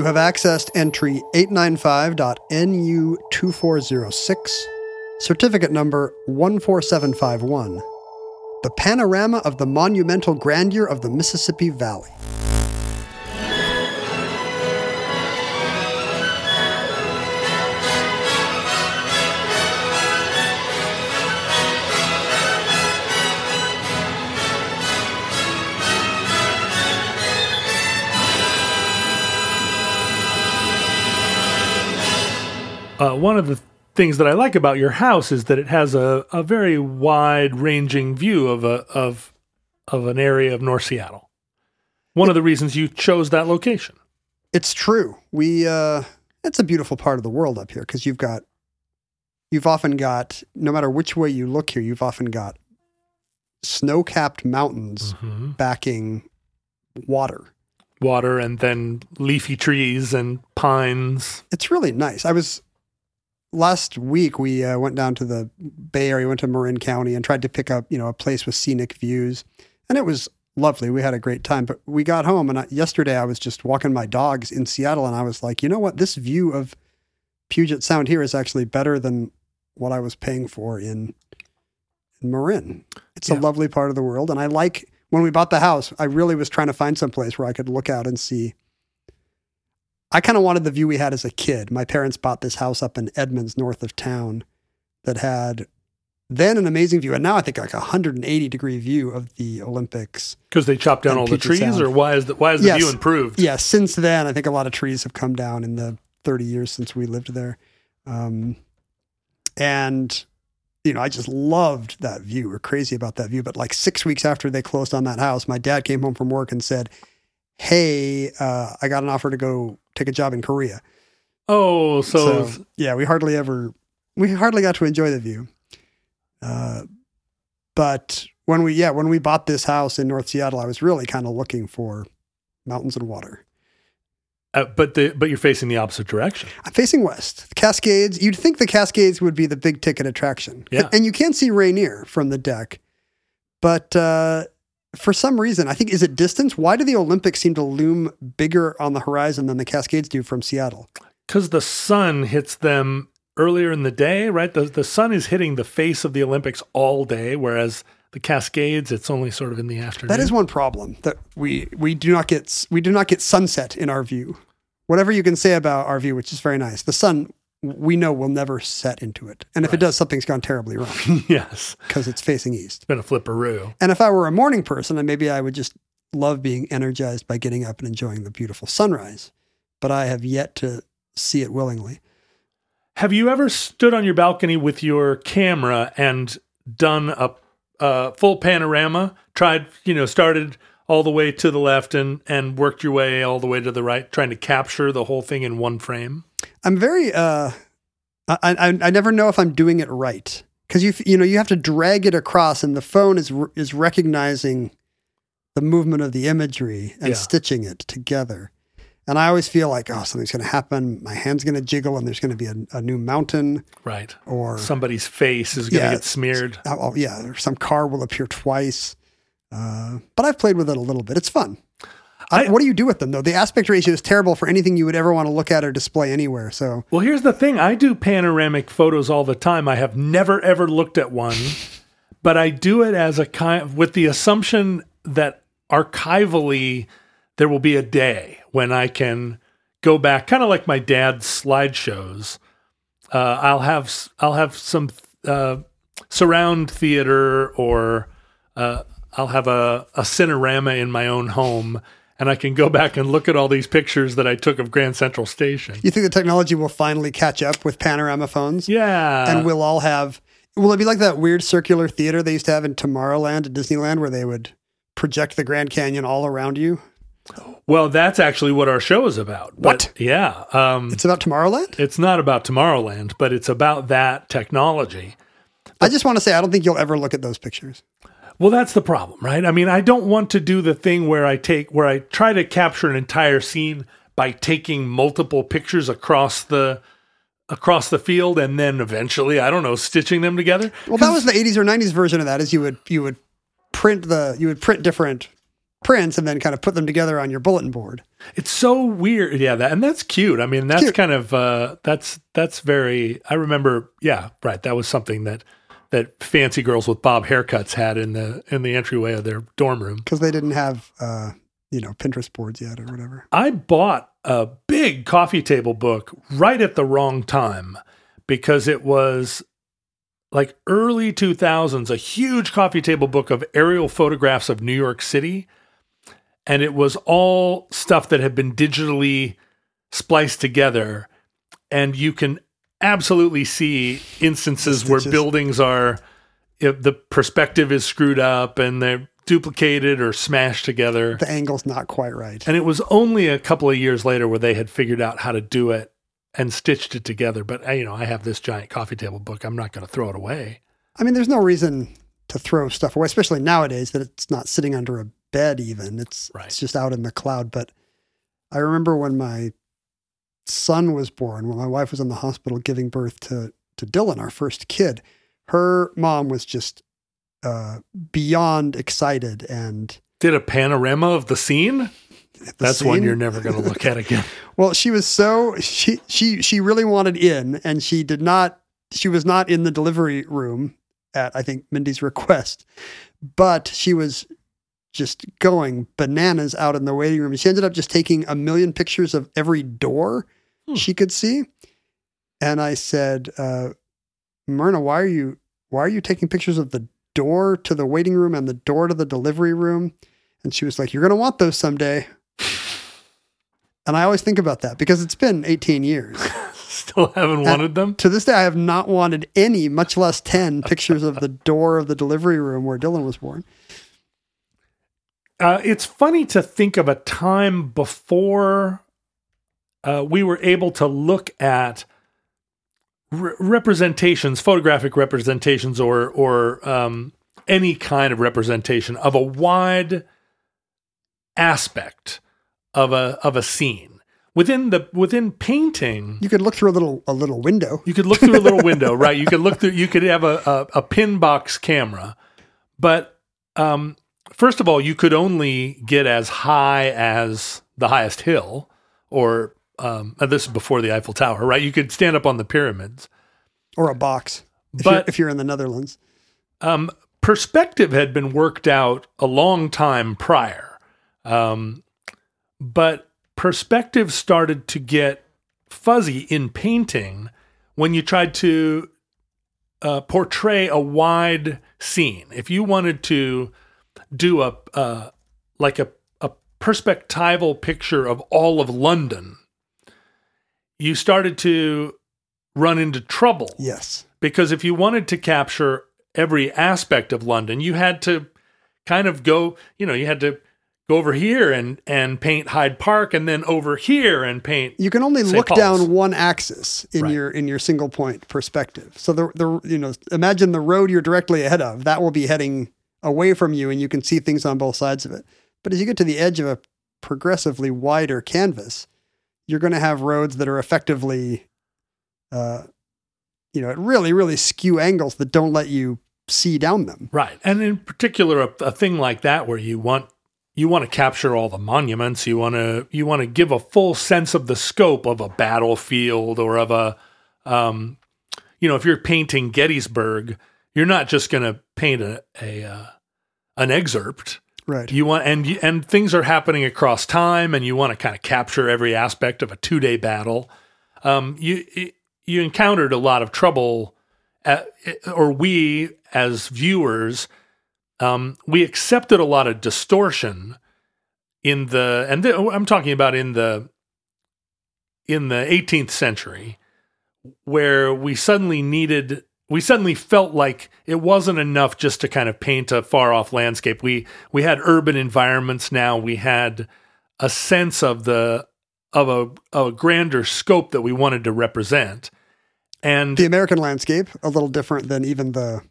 You have accessed entry 895.NU2406, certificate number 14751, the panorama of the monumental grandeur of the Mississippi Valley. Uh, one of the things that I like about your house is that it has a, a very wide ranging view of a of of an area of North Seattle. One of the reasons you chose that location. It's true. We uh it's a beautiful part of the world up here because you've got you've often got no matter which way you look here, you've often got snow-capped mountains Mm-hmm. backing water. Water and then leafy trees and pines. It's really nice. I was last week we uh, went down to the Bay Area, went to Marin County and tried to pick up, you know, a place with scenic views. And it was lovely. We had a great time. But we got home and I, yesterday I was just walking my dogs in Seattle and I was like, you know what? This view of Puget Sound here is actually better than what I was paying for in, in Marin. It's a lovely part of the world. And I like when we bought the house, I really was trying to find some place where I could look out and see I kind of wanted the view we had as a kid. My parents bought this house up in Edmonds, north of town, that had then an amazing view, and now I think like a 180 degree view of the Olympics. Because they chopped down all the trees, Sound. or why is the why is the Yes. view improved? Yeah, since then, I think a lot of trees have come down in the 30 years since we lived there. Um, and, you know, I just loved that view. We're crazy about that view. But like six weeks after they closed on that house, my dad came home from work and said, Hey, uh, I got an offer to go take a job in Korea. Oh, so, so yeah, we hardly ever we hardly got to enjoy the view. Uh, but when we yeah when we bought this house in North Seattle, I was really kind of looking for mountains and water. uh, but the but you're facing the opposite direction. I'm facing west. The Cascades. You'd think the Cascades would be the big ticket attraction. Yeah. And you can see Rainier from the deck, but uh, for some reason, I think is it distance. Why do the Olympics seem to loom bigger on the horizon than the Cascades do from Seattle? Because the sun hits them earlier in the day, right? The the sun is hitting the face of the Olympics all day, whereas the Cascades, it's only sort of in the afternoon. That is one problem that we we do not get we do not get sunset in our view. Whatever you can say about our view, which is very nice, the sun we know will never set into it, and if it does, something's gone terribly wrong yes, because it's facing east. it's been a flipperoo. And if I were a morning person, then maybe I would just love being energized by getting up and enjoying the beautiful sunrise. But I have yet to see it willingly. Have you ever stood on your balcony with your camera and done a, a full panorama? Tried, you know, started all the way to the left and and worked your way all the way to the right, trying to capture the whole thing in one frame. I'm very uh, I I, I never know if I'm doing it right because you you know you have to drag it across, and the phone is is recognizing the movement of the imagery and Yeah. stitching it together. And I always feel like, oh, something's going to happen. My hand's going to jiggle, and there's going to be a, a new mountain, Right. or Somebody's face is going to Yeah. get smeared. oh, oh, yeah, or some car will appear twice. Uh, but I've played with it a little bit. It's fun. I, what do you do with them though? The aspect ratio is terrible for anything you would ever want to look at or display anywhere. So Well, here's the thing. I do panoramic photos all the time. I have never ever looked at one, but I do it as a kind with the assumption that archivally there will be a day when I can go back, kind of like my dad's slideshows. Uh, I'll have I'll have some uh, surround theater or uh, I'll have a, a cinerama in my own home. And I can go back and look at all these pictures that I took of Grand Central Station. you think the technology will finally catch up with panorama phones? Yeah. and we'll all have. Will it be like that weird circular theater they used to have in Tomorrowland at Disneyland, where they would project the Grand Canyon all around you? well, that's actually what our show is about. But, What? Yeah. Um, It's about Tomorrowland. it's not about Tomorrowland, but it's about that technology. I just want to say I don't think you'll ever look at those pictures. Well, that's the problem, right? I mean, I don't want to do the thing where I take where I try to capture an entire scene by taking multiple pictures across the across the field and then eventually, I don't know, stitching them together. Well, that was the '80s or '90s version of that. Is you would you would print the you would print different prints and then kind of put them together on your bulletin board. It's so weird. Yeah, that and that's cute. I mean, that's Cute. kind of uh that's that's very I remember yeah, right. That was something that that fancy girls with bob haircuts had in the in the entryway of their dorm room. because they didn't have uh, you know Pinterest boards yet or whatever. I bought a big coffee table book right at the wrong time because it was like early 2000s, a huge coffee table book of aerial photographs of New York City. And it was all stuff that had been digitally spliced together. And you can absolutely see instances where buildings are, if the perspective is screwed up and they're duplicated or smashed together. The angle's not quite right. And it was only a couple of years later where they had figured out how to do it and stitched it together. But you know, I have this giant coffee table book. I'm not going to throw it away. I mean, there's no reason to throw stuff away, especially nowadays that it's not sitting under a bed. Even it's Right. it's just out in the cloud. But I remember when my son was born, when my wife was in the hospital giving birth to to Dylan, our first kid. Her mom was just uh, beyond excited and Did a panorama of the scene. the That's one you're never going to look at again. Well, she was so she she she really wanted in, and she did not. She was not in the delivery room at I think Mindy's request, but she was just going bananas out in the waiting room. She ended up just taking a million pictures of every door Hmm. she could see, and I said, uh, "Myrna, why are you why are you taking pictures of the door to the waiting room and the door to the delivery room?" And she was like, "You're going to want those someday." And I always think about that because it's been 18 years. Still haven't wanted them. to this day, I have not wanted any, much less 10 pictures of the door of the delivery room where Dylan was born. Uh, it's funny to think of a time before uh, we were able to look at re- representations, photographic representations, or or um, any kind of representation of a wide aspect of a of a scene within the within painting. You could look through a little a little window. You could look through a little window, right? You could look through. You could have a a, a pin box camera, but um, first of all, you could only get as high as the highest hill, or um, this is before the Eiffel Tower, right? You could stand up on the pyramids. or a box if, you're, But- if you're in the Netherlands. Um, perspective had been worked out a long time prior, um, but perspective started to get fuzzy in painting when you tried to uh, portray a wide scene. If you wanted to do a uh, like a, a perspectival picture of all of London, you started to run into trouble Yes. because if you wanted to capture every aspect of London, you had to kind of go, you know, you had to go over here and and paint Hyde Park and then over here and paint You can only St. look Paul's. down one axis in Right. your in your single point perspective. So the the you know imagine the road you're directly ahead of that will be heading away from you, and you can see things on both sides of it. But as you get to the edge of a progressively wider canvas, you're going to have roads that are effectively, uh, you know, at really really skew angles that don't let you see down them. right. And in particular a, a thing like that where you want you want to capture all the monuments. You want to you want to give a full sense of the scope of a battlefield or of a, um, you know, if you're painting Gettysburg, you're not just going to paint a, a uh, an excerpt. Right. You want and and things are happening across time, and you want to kind of capture every aspect of a two day battle. Um, you you encountered a lot of trouble, at, or we as viewers, um, we accepted a lot of distortion in the and the, I'm talking about in the in the 18th century, where we suddenly needed we suddenly felt like it wasn't enough just to kind of paint a far off landscape. We we had urban environments now. We had a sense of the of a of a grander scope that we wanted to represent. And the American landscape a little different than even the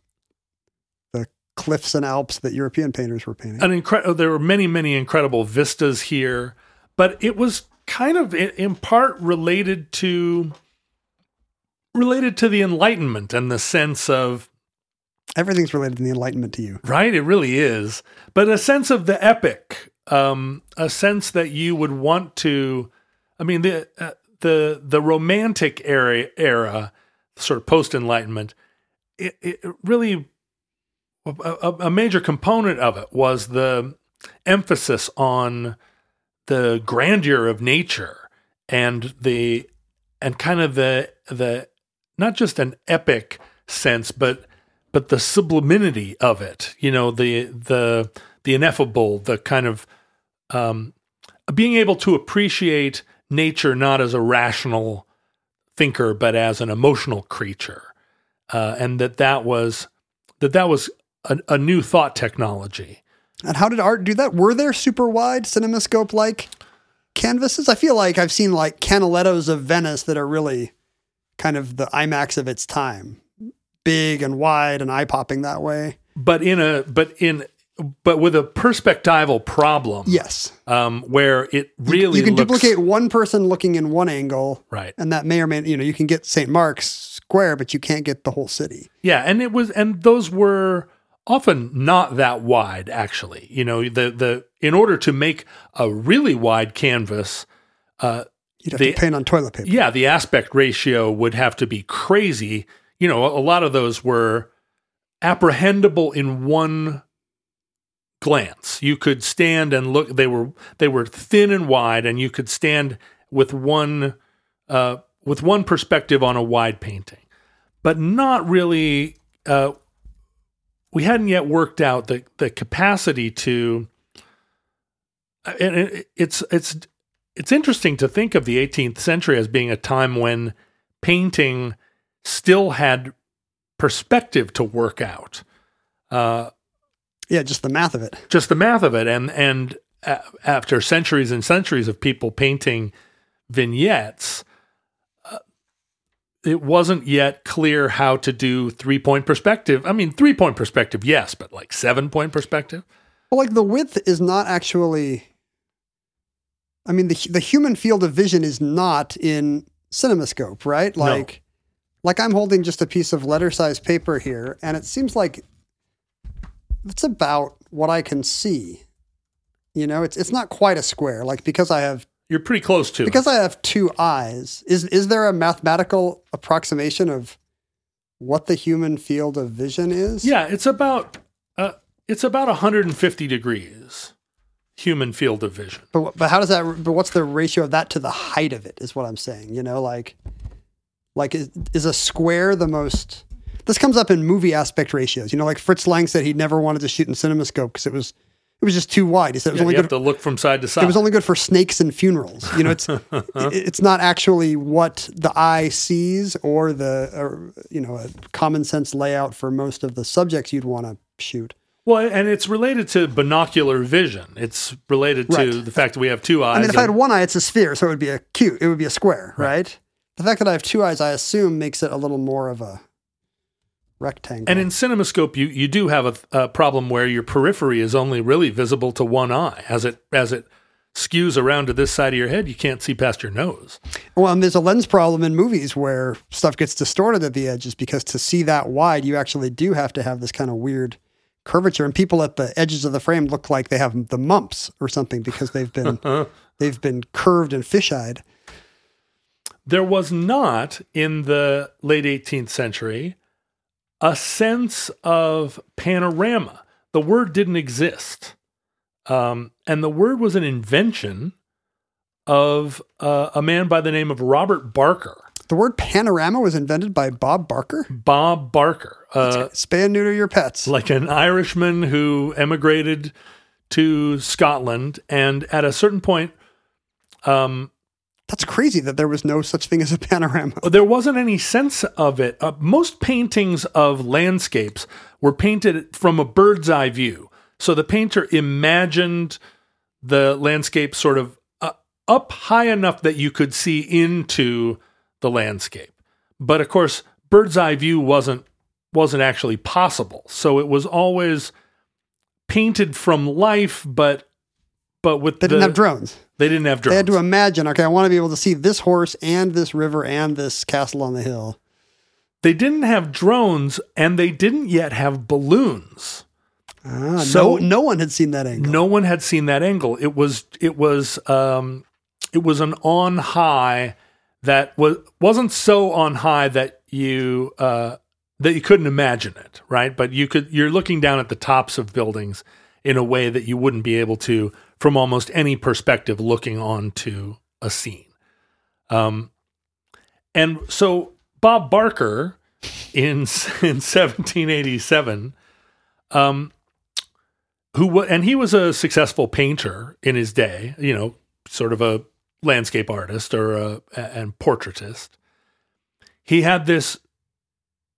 the cliffs and Alps that European painters were painting. an incredible oh, there were many many incredible vistas here, but it was kind of in, in part related to related to the enlightenment and the sense of Everything's related to the Enlightenment to you. Right, it really is. But a sense of the epic, um, a sense that you would want to. I mean, the uh, the the romantic era era, sort of post Enlightenment, it, it really a, a- a major component of it was the emphasis on the grandeur of nature and the and kind of the the not just an epic sense, but but the sublimity of it, you know, the the the ineffable, the kind of um, being able to appreciate nature not as a rational thinker, but as an emotional creature, uh, and that that was that that was a, a new thought technology. And how did art do that? Were there super wide cinemascope like canvases? I feel like I've seen like Canalettos of Venice that are really kind of the IMAX of its time. Big and wide and eye popping that way. But in a but in but with a perspectival problem, Yes. um, where it really you can looks, duplicate one person looking in one angle right. and that may or may you know, you can get St. Mark's Square, but you can't get the whole city. Yeah, and it was and those were often not that wide actually. You know, the the in order to make a really wide canvas, uh You'd have The- to paint on toilet paper. yeah, the aspect ratio would have to be crazy. You know, a lot of those were apprehendable in one glance. You could stand and look they were they were thin and wide and you could stand with one uh with one perspective on a wide painting. But not really uh we hadn't yet worked out the the capacity to and it, it's it's it's interesting to think of the 18th century as being a time when painting still had perspective to work out. Uh, Yeah, just the math of it. just the math of it, and and a- after centuries and centuries of people painting vignettes, uh, it wasn't yet clear how to do three point perspective. I mean, three point perspective, yes, but like seven point perspective. Well, like the width is not actually. I mean, the the human field of vision is not in CinemaScope, right? No. Like, like I'm holding just a piece of letter size paper here, and it seems like it's about what I can see. You know, it's it's not quite a square. Like because I have You're pretty close to because I have two eyes. Is is there a mathematical approximation of what the human field of vision is? Yeah, it's about uh, it's about 150 degrees human field of vision. But but how does that? But what's the ratio of that to the height of it? Is what I'm saying. You know, like like is, is a square the most? This comes up in movie aspect ratios. You know, like Fritz Lang said, he never wanted to shoot in CinemaScope because it was it was just too wide. He said it was Yeah, only you good. have to look from side to side. it was only good for snakes and funerals. You know, it's it- it's not actually what the eye sees or the or, you know a common sense layout for most of the subjects you'd want to shoot. Well, and it's related to binocular vision. It's related to Right. the fact that we have two eyes. I mean, if I had one eye, it's a sphere, so it would be a cute. It would be a square, right? The fact that I have two eyes, I assume, makes it a little more of a rectangle. and in CinemaScope, you you do have a, a problem where your periphery is only really visible to one eye. As it as it skews around to this side of your head, you can't see past your nose. well, and there's a lens problem in movies where stuff gets distorted at the edges because to see that wide, you actually do have to have this kind of weird curvature, and people at the edges of the frame look like they have the mumps or something because they've been they've been curved and fish-eyed. There was not in the late 18th century a sense of panorama. The word didn't exist. Um, and the word was an invention of uh, a man by the name of Robert Barker. The word panorama was invented by Bob Barker. Bob Barker, uh, Spay and neuter your pets. like an Irishman who emigrated to Scotland, and at a certain point, um, That's crazy that there was no such thing as a panorama. there wasn't any sense of it. Uh, most paintings of landscapes were painted from a bird's eye view. So the painter imagined the landscape sort of uh, up high enough that you could see into the landscape. But of course, bird's eye view wasn't wasn't actually possible. So it was always painted from life, but but with They the, didn't have drones. They didn't have drones. They had to imagine, okay, I want to be able to see this horse and this river and this castle on the hill. they didn't have drones, and they didn't yet have balloons. Ah, So- no, no one had seen that angle. No one had seen that angle. It was it was um, it was an on high that was wasn't so on high that you uh, that you couldn't imagine it, right? But you could you're looking down at the tops of buildings in a way that you wouldn't be able to from almost any perspective looking onto a scene. Um, and so Bob Barker in in 1787 um, who and he was a successful painter in his day, you know, sort of a landscape artist or a and portraitist. He had this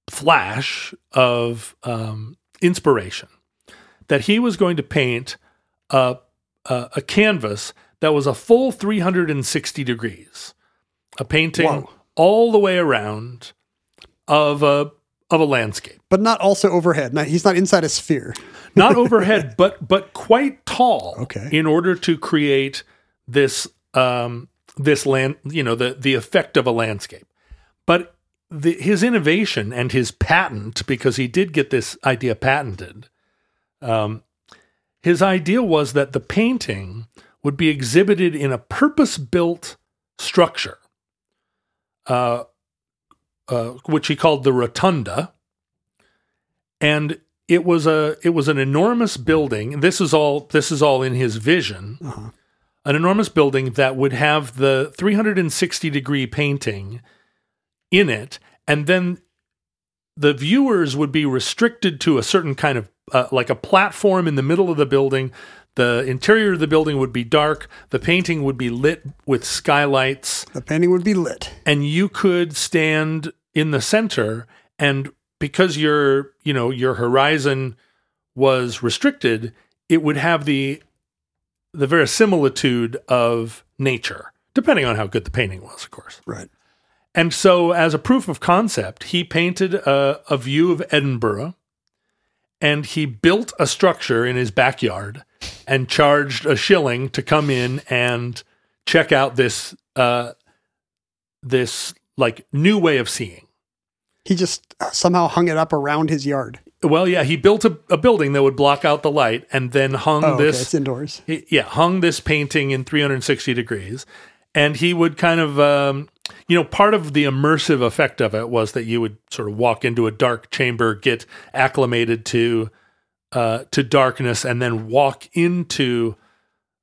flash of um, inspiration that he was going to paint a, a a canvas that was a full 360 degrees, a painting Whoa. all the way around of a of a landscape But not also overhead. Not, he's not inside a sphere. not overhead, but but quite tall. Okay. In order to create this um, this land, you know, the the effect of a landscape. But the, his innovation and his patent, because he did get this idea patented. Um, his idea was that the painting would be exhibited in a purpose-built structure, uh, uh, which he called the rotunda, and it was a it was an enormous building. This is all this is all in his vision. An enormous building that would have the 360 degree painting in it, and then the viewers would be restricted to a certain kind of uh, like a platform in the middle of the building. The interior of the building would be dark. The painting would be lit with skylights The painting would be lit. and you could stand in the center and because your you know your horizon was restricted it would have the the verisimilitude of nature depending on how good the painting was of course Right. and so as a proof of concept he painted a, a view of edinburgh and he built a structure in his backyard and charged a shilling to come in and check out this uh, this like new way of seeing. He just somehow hung it up around his yard. Well, yeah, he built a, a building that would block out the light and then hung Oh, okay. this It's indoors. he- yeah, hung this painting in 360 degrees. And he would kind of, um, you know, part of the immersive effect of it was that you would sort of walk into a dark chamber, get acclimated to uh, to darkness, and then walk into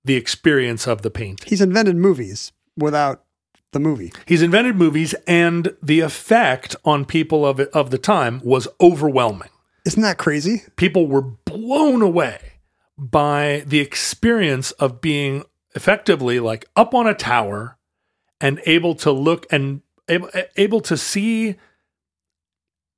the experience of the painting. He's invented movies without the movie. He's invented movies, and the effect on people of it, of the time was overwhelming. Isn't that crazy? people were blown away by the experience of being effectively like up on a tower and able to look and able, able to see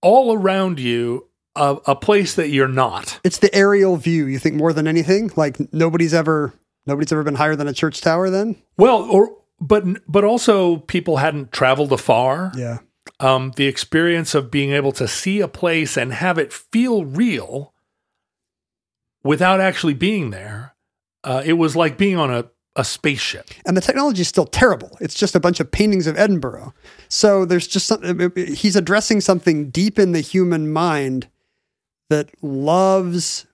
all around you a, a place that you're not. It's the aerial view. You think more than anything? Like nobody's ever nobody's ever been higher than a church tower. Then Well, or but but also people hadn't traveled afar. yeah. Um, the experience of being able to see a place and have it feel real without actually being there. Uh, it was like being on a, a spaceship. and the technology is still terrible. It's just a bunch of paintings of Edinburgh. So there's just something, he's addressing something deep in the human mind that loves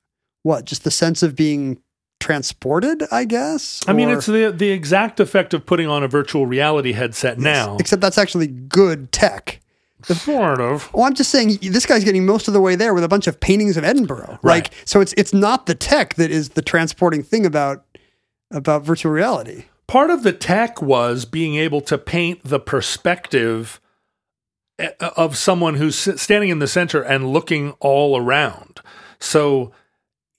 what? Just the sense of being transported, I guess. I mean, Or- it's the the exact effect of putting on a virtual reality headset now. except that's actually good tech. Sort of. Well, I'm just saying this guy's getting most of the way there with a bunch of paintings of Edinburgh. Right. Like, so it's it's not the tech that is the transporting thing about about virtual reality. Part of the tech was being able to paint the perspective eh, of someone who's standing in the center and looking all around. So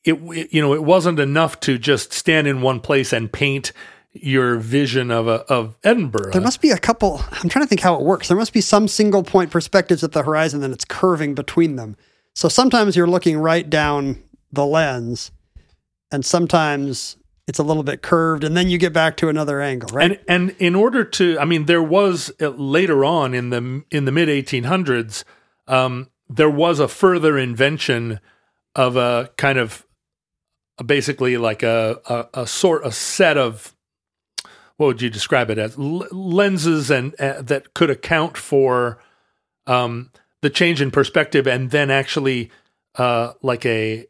it it- you know it wasn't enough to just stand in one place and paint your vision of a, of Edinburgh. There must be a couple. I'm trying to think how it works. There must be some single point perspectives at the horizon, and it's curving between them. So sometimes you're looking right down the lens, and sometimes it's a little bit curved, and then you get back to another angle, right? And and in order to, I mean, there was uh, later on in the in the mid 1800s, um, there was a further invention of a kind of basically like a, a a sort a set of what would you describe it as L- lenses and uh, that could account for um, the change in perspective, and then actually uh, like a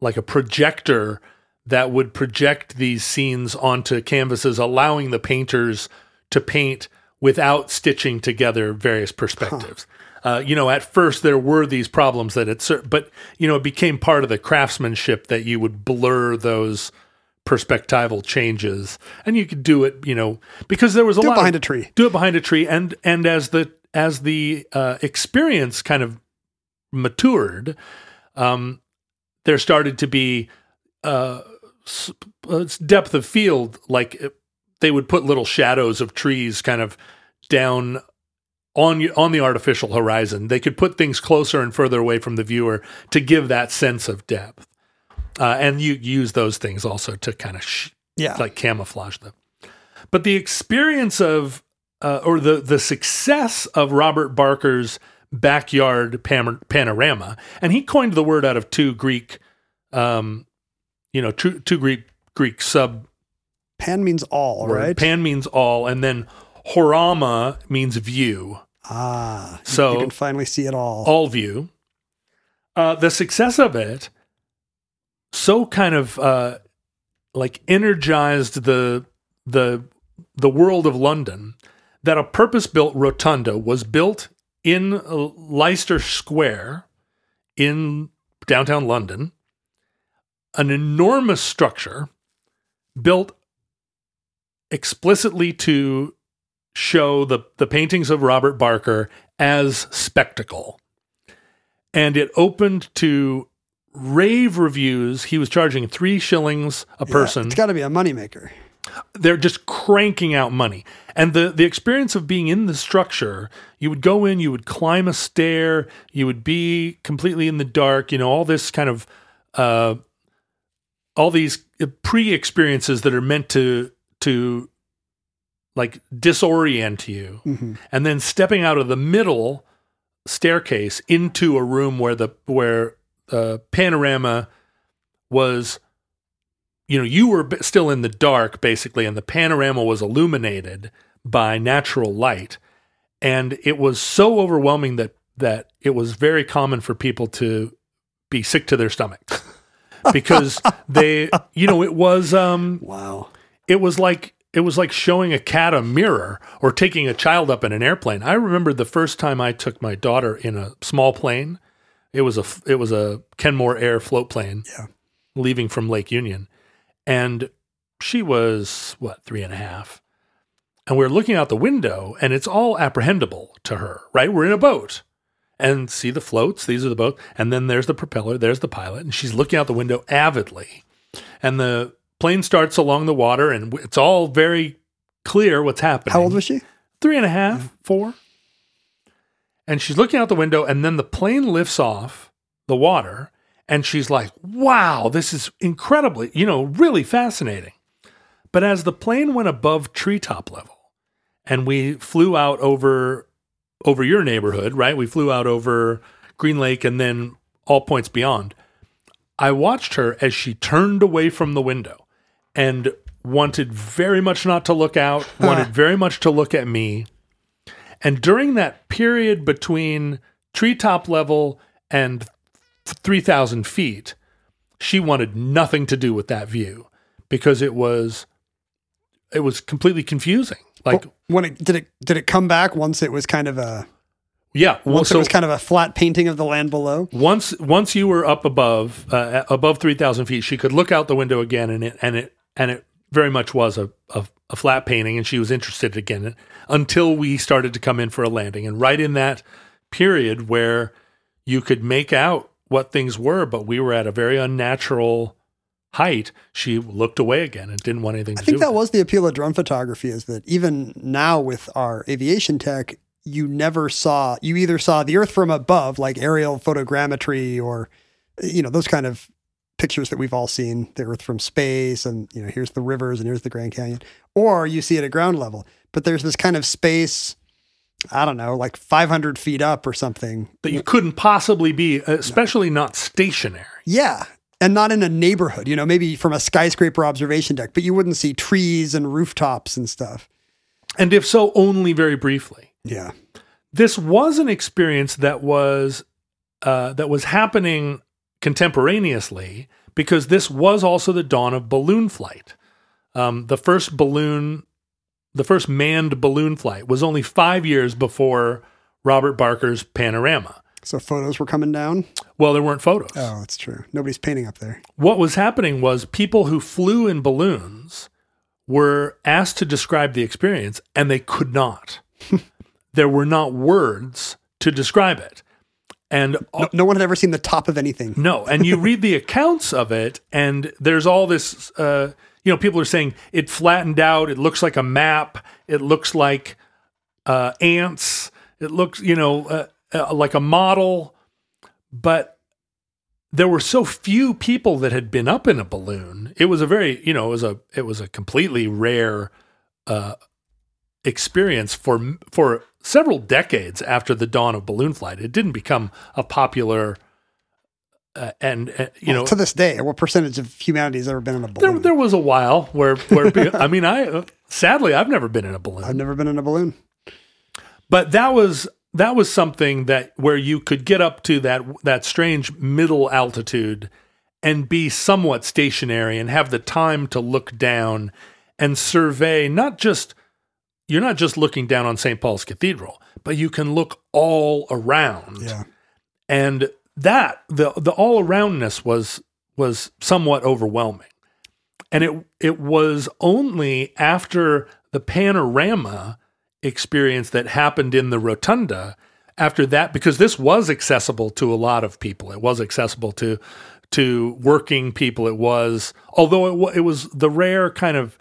like a projector that would project these scenes onto canvases, allowing the painters to paint without stitching together various perspectives. Uh, you know, at first there were these problems that it, but you know, it became part of the craftsmanship that you would blur those perspectival changes, and you could do it, you know, because there was a Do lot behind of, a tree. do it behind a tree, and and as the as the uh, experience kind of matured, um, there started to be uh, uh, depth of field. Like uh, they would put little shadows of trees kind of down on on the artificial horizon. They could put things closer and further away from the viewer to give that sense of depth. Uh, and you use those things also to kind of sh- Yeah. like camouflage them. But the experience of uh, or the the success of Robert Barker's backyard panorama, and he coined the word out of two Greek, um, you know, two, two Greek Greek sub Pan means all, word. right? Pan means all, and then horama means view, ah, So- you can finally see it all. all view. Uh, the success of it so kind of uh, like energized the the the world of London that a purpose-built rotunda was built in uh, Leicester Square in downtown London. An enormous structure built explicitly to show the the paintings of Robert Barker as spectacle. And it opened to rave reviews. He was charging three shillings a Yeah, person it's got to be a moneymaker. they're just cranking out money. And the the experience of being in the structure, you would go in, you would climb a stair, you would be completely in the dark, you know, all this kind of uh all these pre-experiences that are meant to to like disorient you. Mhm. And then stepping out of the middle staircase into a room where the where the panorama was you know you were still in the dark basically and the panorama was illuminated by natural light and it was so overwhelming that that it was very common for people to be sick to their stomach because they you know it was um Wow. it was like it was like showing a cat a mirror or taking a child up in an airplane. I remember the first time I took my daughter in a small plane. It was a it was a Kenmore Air float plane. Yeah. leaving from Lake Union, and she was what three and a half, and we're looking out the window, and it's all apprehendable to her. Right, we're in a boat, and see the floats. These are the boats, and then there's the propeller. There's the pilot, and she's looking out the window avidly, and the plane starts along the water, and it's all very clear what's happening. How old was she? Three and a half, four. And she's looking out the window, and then the plane lifts off the water, and she's like, wow, this is incredibly, you know, really fascinating. But as the plane went above treetop level, and we flew out over over your neighborhood, right? We flew out over Green Lake and then all points beyond. I watched her as she turned away from the window and wanted very much not to look out, wanted very much to look at me. And during that period between treetop level and 3,000 feet, she wanted nothing to do with that view because it was it was completely confusing. Like Well, when it did it did it come back once it was kind of a yeah, well, once so it was kind of a flat painting of the land below? once once you were up above uh, above three thousand feet, she could look out the window again, and it and it and it very much was a, a a flat painting, and she was interested again until we started to come in for a landing, and right in that period where you could make out what things were, but we were at a very unnatural height. She looked away again and didn't want anything. To do. I think that was the appeal of drone photography is that even now with our aviation tech, you never saw you either saw the Earth from above, like aerial photogrammetry, or you know those kind of pictures that we've all seen, the Earth from space, and you know here's the rivers and here's the Grand Canyon, or you see it at ground level. But there's this kind of space, I don't know, like 500 feet up or something. that you couldn't possibly be, especially not stationary. Yeah. And not in a neighborhood, you know, maybe from a skyscraper observation deck, but you wouldn't see trees and rooftops and stuff. And if so, only very briefly. Yeah. this was an experience that was uh, that was happening contemporaneously because this was also the dawn of balloon flight. Um, the first balloon, the first manned balloon flight, was only five years before Robert Barker's Panorama. So photos were coming down. Well, there weren't photos. Oh, that's true. Nobody's painting up there. What was happening was people who flew in balloons were asked to describe the experience and they could not. there were not words to describe it. And No, no one had ever seen the top of anything. no, and you read the accounts of it, and there's all this. Uh, you know, people are saying it flattened out. It looks like a map. It looks like uh, ants. It looks, you know, uh, uh, like a model. But there were so few people that had been up in a balloon. It was a very, you know, it was a it was a completely rare uh, experience for for several decades after the dawn of balloon flight. It didn't become a popular uh, and uh, you know to this day, what percentage of humanity has ever been in a balloon? there was a while where where I mean I uh, sadly I've never been in a balloon. I've never been in a balloon. but that was that was something that where you could get up to that that strange middle altitude and be somewhat stationary and have the time to look down and survey not just you're not just looking down on St. Paul's Cathedral, but you can look all around. Yeah. And that the the all aroundness was was somewhat overwhelming. And it it was only after the panorama experience that happened in the rotunda after that because this was accessible to a lot of people. It was accessible to to working people. It was although it, it was the rare kind of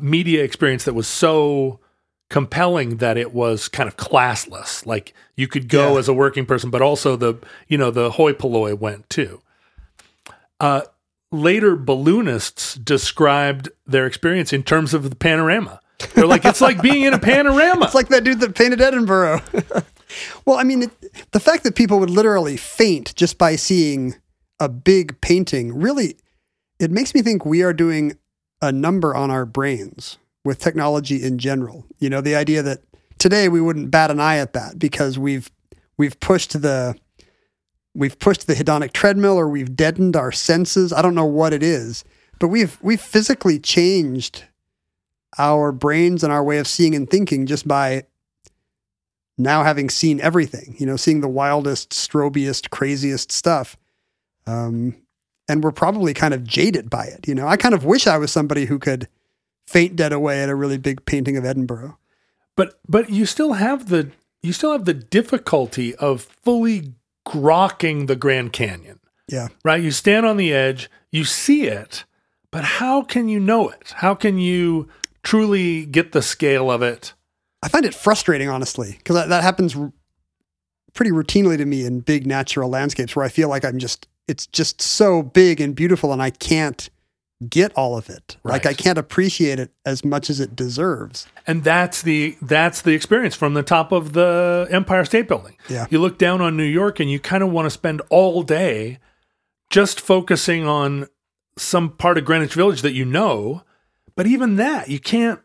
media experience that was so compelling that it was kind of classless. Like you could go Yeah. as a working person, but also the you know the hoi polloi went too. Uh, later, balloonists described their experience in terms of the panorama. They're like, it's like being in a panorama. It's like that dude that painted Edinburgh. well, I mean, it, the fact that people would literally faint just by seeing a big painting really, it makes me think we are doing a number on our brains with technology in general. You know, the idea that today we wouldn't bat an eye at that because we've we've pushed the we've pushed the hedonic treadmill or we've deadened our senses. I don't know what it is, but we've we've physically changed our brains and our way of seeing and thinking just by now having seen everything, you know, seeing the wildest, strobiest, craziest stuff. Um, and we're probably kind of jaded by it. You know, I kind of wish I was somebody who could faint dead away at a really big painting of Edinburgh. but but you still have the you still have the difficulty of fully grokking the Grand Canyon. Yeah. right? You stand on the edge, you see it, but how can you know it? How can you truly get the scale of it? I find it frustrating, honestly, because that, that happens r- pretty routinely to me in big natural landscapes where I feel like I'm just, it's just so big and beautiful and I can't get all of it. Like I can't appreciate it as much as it deserves. And that's the that's the experience from the top of the Empire State Building. Yeah. You look down on New York and you kind of want to spend all day just focusing on some part of Greenwich Village that you know, but even that you can't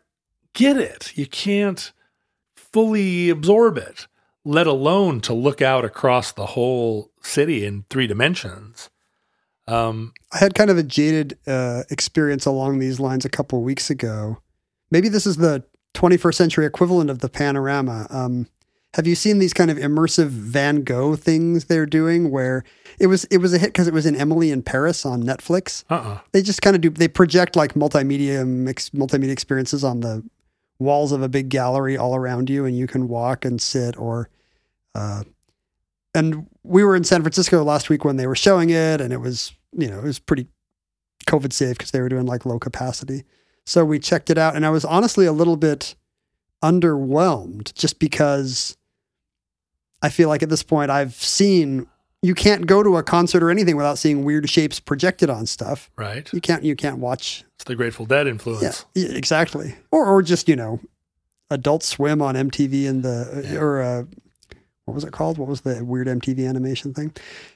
get it. You can't fully absorb it, let alone to look out across the whole city in three dimensions. Um, I had kind of a jaded uh, experience along these lines a couple weeks ago. Maybe this is the 21st century equivalent of the panorama. Um, have you seen these kind of immersive Van Gogh things they're doing where it was it was a hit because it was in Emily in Paris on Netflix? uh-uh. They just kind of do they project like multimedia mix, multimedia experiences on the walls of a big gallery all around you, and you can walk and sit or. Uh, and we were in San Francisco last week when they were showing it, and it was you know it was pretty COVID safe because they were doing like low capacity. So we checked it out, and I was honestly a little bit underwhelmed just because I feel like at this point I've seen you can't go to a concert or anything without seeing weird shapes projected on stuff. Right. You can't you can't watch It's the Grateful Dead influence. yeah, exactly. Or or just you know, Adult Swim on MTV in the Yeah. or uh, what was it called? What was the weird MTV animation thing?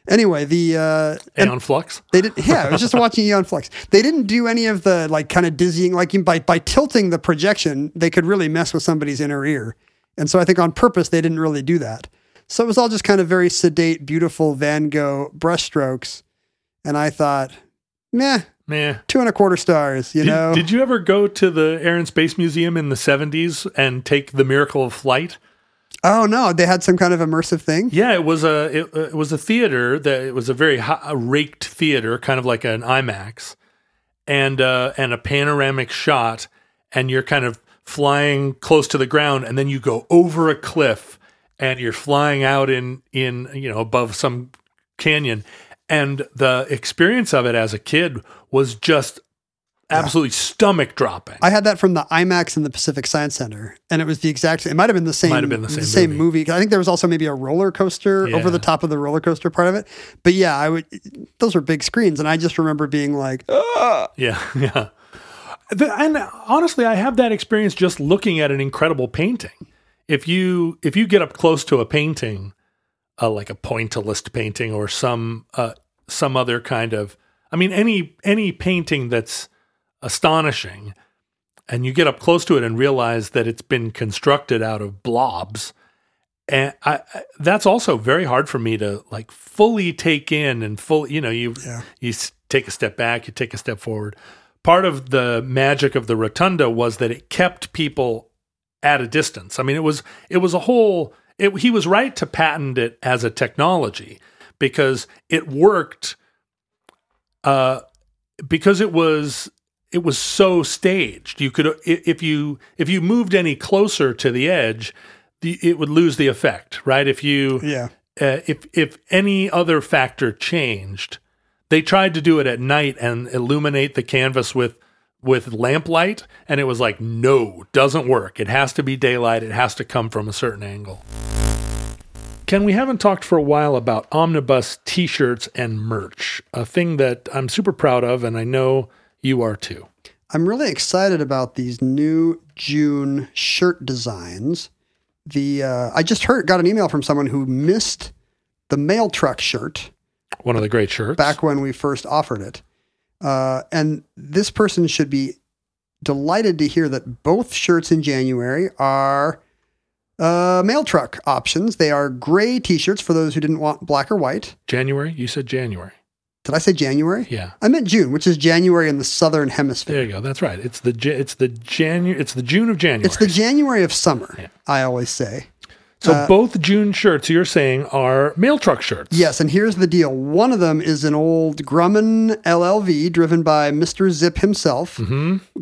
Anyway, the uh, and Aeon Flux. they didn't. Yeah, I was just watching Aeon Flux. They didn't do any of the like kind of dizzying. Like by by tilting the projection, they could really mess with somebody's inner ear. And so I think on purpose they didn't really do that. So it was all just kind of very sedate, beautiful Van Gogh brushstrokes. And I thought, meh, Meh. two and a quarter stars. You Did, know, did you ever go to the Air and Space Museum in the 70s and take the Miracle of Flight? Oh no, they had some kind of immersive thing. Yeah, it was a it, it was a theater that it was a very hi- a raked theater, kind of like an IMAX, and uh, and a panoramic shot, and you're kind of flying close to the ground, and then you go over a cliff, and you're flying out in in you know above some canyon, and the experience of it as a kid was just absolutely stomach dropping. I had that from the IMAX in the Pacific Science Center, and it was the exact. It might have been the same. Might have been the same movie. 'Cause I think there was also maybe a roller coaster over the top of the roller coaster part of it. But yeah, I would. Those are big screens, and I just remember being like, Yeah, yeah. The- and honestly, I have that experience just looking at an incredible painting. If you if you get up close to a painting, uh, like a pointillist painting or some uh, some other kind of, I mean, any any painting that's astonishing, and you get up close to it and realize that it's been constructed out of blobs, and I, I that's also very hard for me to like fully take in and fully, you know, you Yeah. you take a step back, you take a step forward. Part of the magic of the rotunda was that it kept people at a distance. I mean, it was it was a whole. It, he was right to patent it as a technology because it worked. Uh, because it was it was so staged. You could if you if you moved any closer to the edge, the, it would lose the effect, right? If you yeah, uh, if if any other factor changed, they tried to do it at night and illuminate the canvas with with lamplight, and it was like, no, doesn't work. It has to be daylight. It has to come from a certain angle. Ken, we haven't talked for a while about omnibus T-shirts and merch, a thing that I'm super proud of, and I know you are too. I'm really excited about these new June shirt designs. The uh, I just heard got an email from someone who missed the mail truck shirt One of the great shirts. back when we first offered it. Uh, and this person should be delighted to hear that both shirts in January are uh, mail truck options. They are gray t shirts for those who didn't want black or white. January. You said January. Did I say January? Yeah. I meant June, which is January in the southern hemisphere. There you go. That's right. It's the it's the January. It's the June of January. It's the January of summer, Yeah. I always say. So Uh, both June shirts you're saying are mail truck shirts. Yes, and here's the deal. One of them is an old Grumman LLV driven by Mr. Zip himself,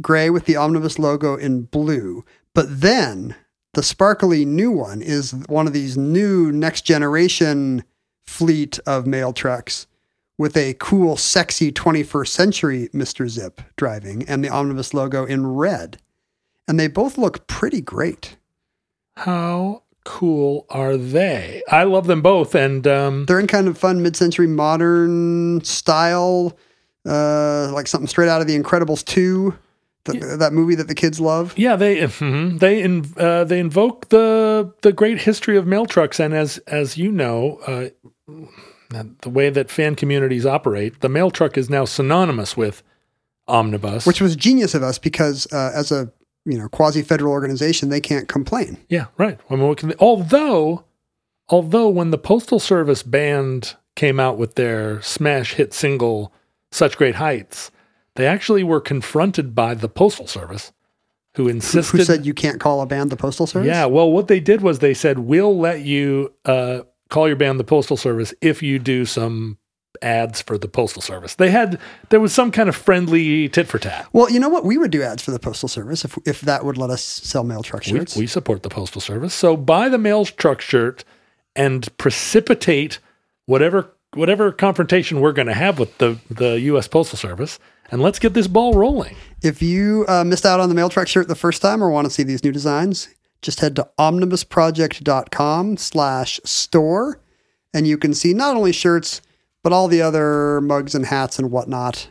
gray with the omnibus logo in blue. But then the sparkly new one is one of these new next generation fleet of mail trucks with a cool, sexy 21st century Mr. Zip driving and the omnibus logo in red. And they both look pretty great. How cool are they? I love them both, and um, they're in kind of fun mid-century modern style, uh, like something straight out of The Incredibles two, th- that movie that the kids love. yeah, they mhm, they in, uh, they invoke the the great history of mail trucks, and as as you know, uh, the way that fan communities operate, the mail truck is now synonymous with omnibus. Which was genius of us because uh, as a you know quasi-federal organization, they can't complain. Yeah, right. I mean, they- although, although when the Postal Service band came out with their smash hit single such great heights, they actually were confronted by the Postal Service, who insisted? Who said you can't call a band the Postal Service? yeah, well, what they did was they said, we'll let you uh, call your band the Postal Service if you do some ads for the Postal Service. They had, there was some kind of friendly tit for tat. Well, you know what? We would do ads for the Postal Service if, if that would let us sell mail truck We, shirts. we support the Postal Service. So buy the mail truck shirt and precipitate whatever whatever confrontation we're going to have with the, the U.S. Postal Service, and let's get this ball rolling. If you uh, missed out on the mail truck shirt the first time or want to see these new designs, just head to omnibusproject.com slash store and you can see not only shirts, but all the other mugs and hats and whatnot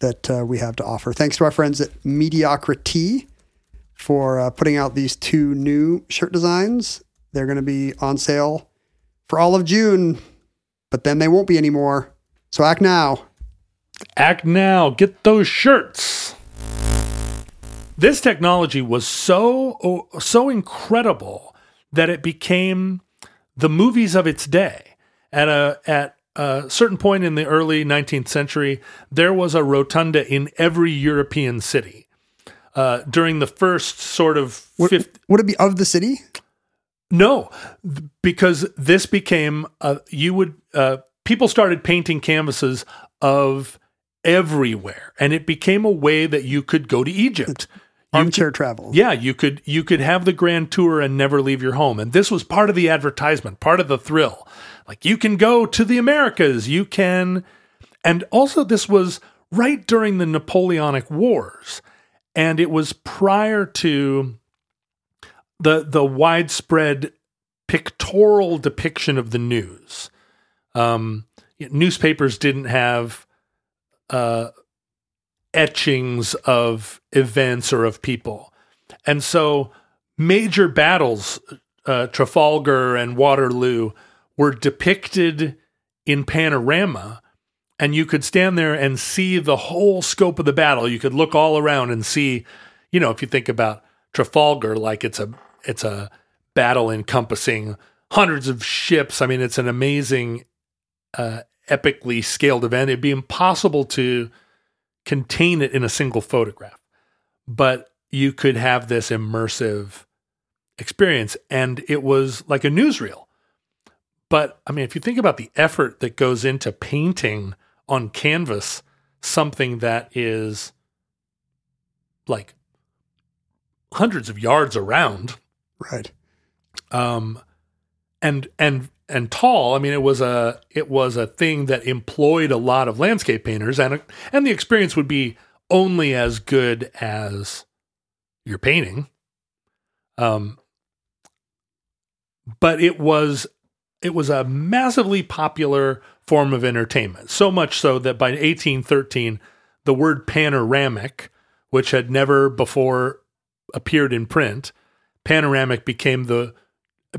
that uh, we have to offer. Thanks to our friends at Mediocrity for uh, putting out these two new shirt designs. They're going to be on sale for all of June, but then they won't be anymore. So act now. Act now, get those shirts. This technology was so so incredible that it became the movies of its day. At a at a certain point in the early 19th century, there was a rotunda in every European city. Uh, during the first sort of Would, would it be of the city? no, because this became uh, you would uh, people started painting canvases of everywhere, and it became a way that you could go to Egypt. You Armchair travel. yeah, you could you could have the grand tour and never leave your home. And this was part of the advertisement, part of the thrill. Like you can go to the Americas, you can and also this was right during the Napoleonic Wars. And it was prior to the the widespread pictorial depiction of the news. Um, newspapers didn't have uh, etchings of events or of people. And so major battles, uh, Trafalgar and Waterloo, were depicted in panorama. And you could stand there and see the whole scope of the battle. You could look all around and see, you know, if you think about Trafalgar, like it's a it's a battle encompassing hundreds of ships. I mean, it's an amazing, uh, epically scaled event. It'd be impossible to contain it in a single photograph, but you could have this immersive experience. And it was like a newsreel. But I mean, if you think about the effort that goes into painting on canvas something that is like hundreds of yards around, Right. um, and and and tall. I mean, it was a it was a thing that employed a lot of landscape painters, and and the experience would be only as good as your painting. Um, but it was it was a massively popular form of entertainment. So much so that by 1813, the word panoramic, which had never before appeared in print, panoramic became the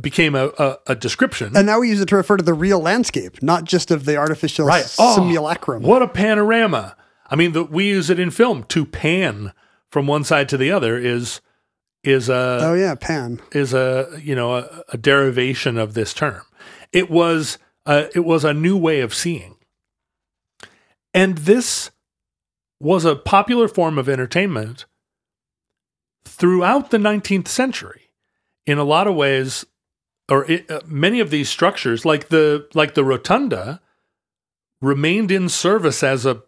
became a, a, a description. And now we use it to refer to the real landscape, not just of the artificial Right. Oh, simulacrum. What a panorama! I mean, the, we use it in film to pan from one side to the other is is a Oh yeah, pan. is a you know a, a derivation of this term. It was a, it was a new way of seeing, and this was a popular form of entertainment throughout the 19th century. In a lot of ways, or it, uh, many of these structures, like the like the rotunda, remained in service as a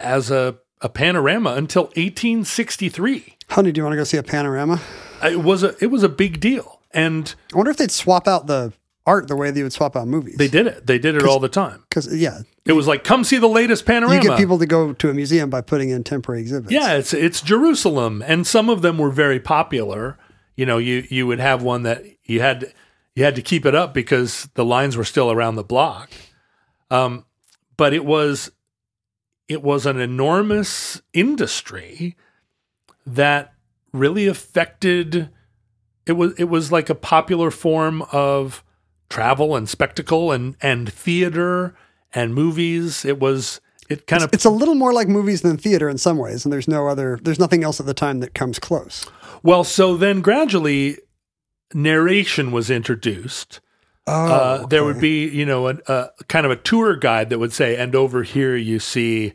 as a, a panorama until 1863. Honey, do you want to go see a panorama? It was a it was a big deal, and I wonder if they'd swap out the art the way they would swap out movies. they did it. They did it all the time. because yeah, It was like, come see the latest panorama. you get people to go to a museum by putting in temporary exhibits. Yeah, it's it's Jerusalem, and some of them were very popular. You know, you you would have one that you had you had to keep it up because the lines were still around the block. Um, but it was it was an enormous industry that really affected. It was it was like a popular form of travel and spectacle and and theater and movies. It was it kind of It's a little more like movies than theater in some ways, and there's no other, there's nothing else at the time that comes close. Well, so then gradually narration was introduced. Oh, uh, There would be, you know, a, a kind of a tour guide that would say, and over here you see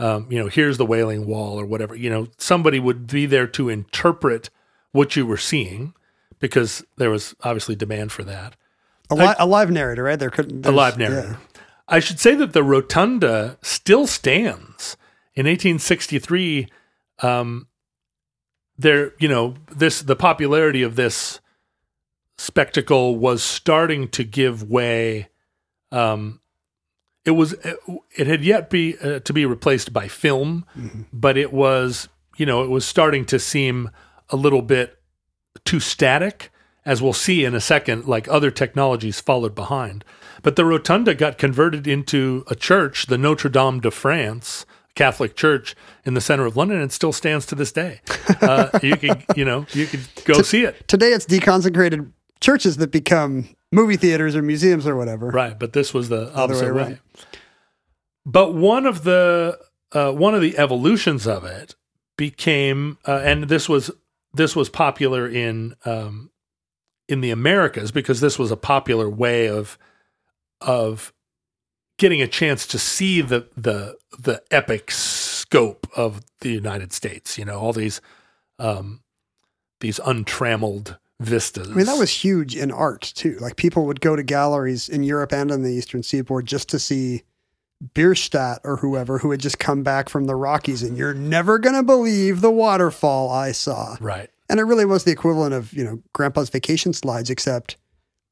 um, you know, here's the Wailing Wall or whatever. You know, somebody would be there to interpret what you were seeing because there was obviously demand for that. A, li- a live narrator, right? There couldn't A live narrator. I should say that the rotunda still stands. In 1863, um, there, you know, this the popularity of this spectacle was starting to give way. Um, it was it had yet be uh, to be replaced by film, but it was you know it was starting to seem a little bit too static, as we'll see in a second. Like other technologies followed behind, but the rotunda got converted into a church, the Notre Dame de France. Catholic church in the center of London and still stands to this day. Uh, you could, you know, you could go see it. Today it's deconsecrated churches that become movie theaters or museums or whatever. Right, but this was the Other way opposite way. around. But one of the uh, one of the evolutions of it became, uh, and this was this was popular in um, in the Americas because this was a popular way of of getting a chance to see the the the epic scope of the United States. You know, all these um, these untrammeled vistas. I mean, that was huge in art too. Like people would go to galleries in Europe and on the Eastern Seaboard just to see Bierstadt or whoever who had just come back from the Rockies, and you're never gonna believe the waterfall I saw. right. And it really was the equivalent of you know Grandpa's vacation slides, except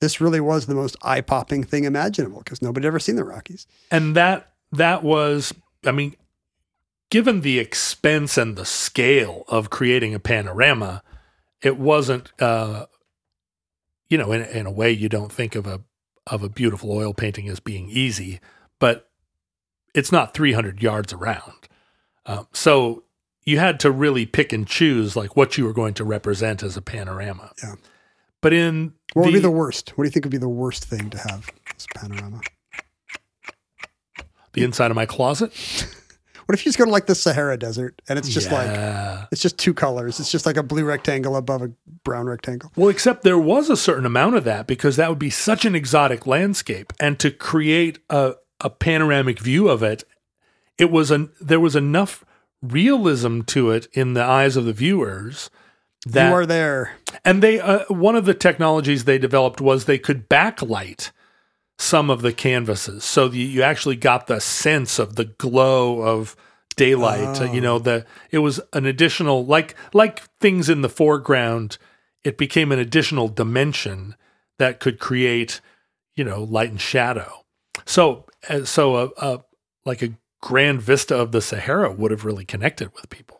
this really was the most eye popping thing imaginable because nobody had ever seen the Rockies. and that that was i mean given the expense and the scale of creating a panorama it wasn't uh you know in, in a way you don't think of a of a beautiful oil painting as being easy but it's not 300 yards around um, so you had to really pick and choose like what you were going to represent as a panorama Yeah. but in What would be the worst? What do you think would be the worst thing to have this panorama? the inside of my closet What if you just go to like the Sahara Desert and it's just like it's just two colors. It's just like a blue rectangle above a brown rectangle. Well, except there was a certain amount of that because that would be such an exotic landscape, and to create a, a panoramic view of it, it was an there was enough realism to it in the eyes of the viewers that you are there. and they uh, one of the technologies they developed was they could backlight some of the canvases, so that you actually got the sense of the glow of daylight. Uh, you know, the it was an additional like like things in the foreground. It became an additional dimension that could create, you know, light and shadow. So uh, so a, a like a grand vista of the Sahara would have really connected with people.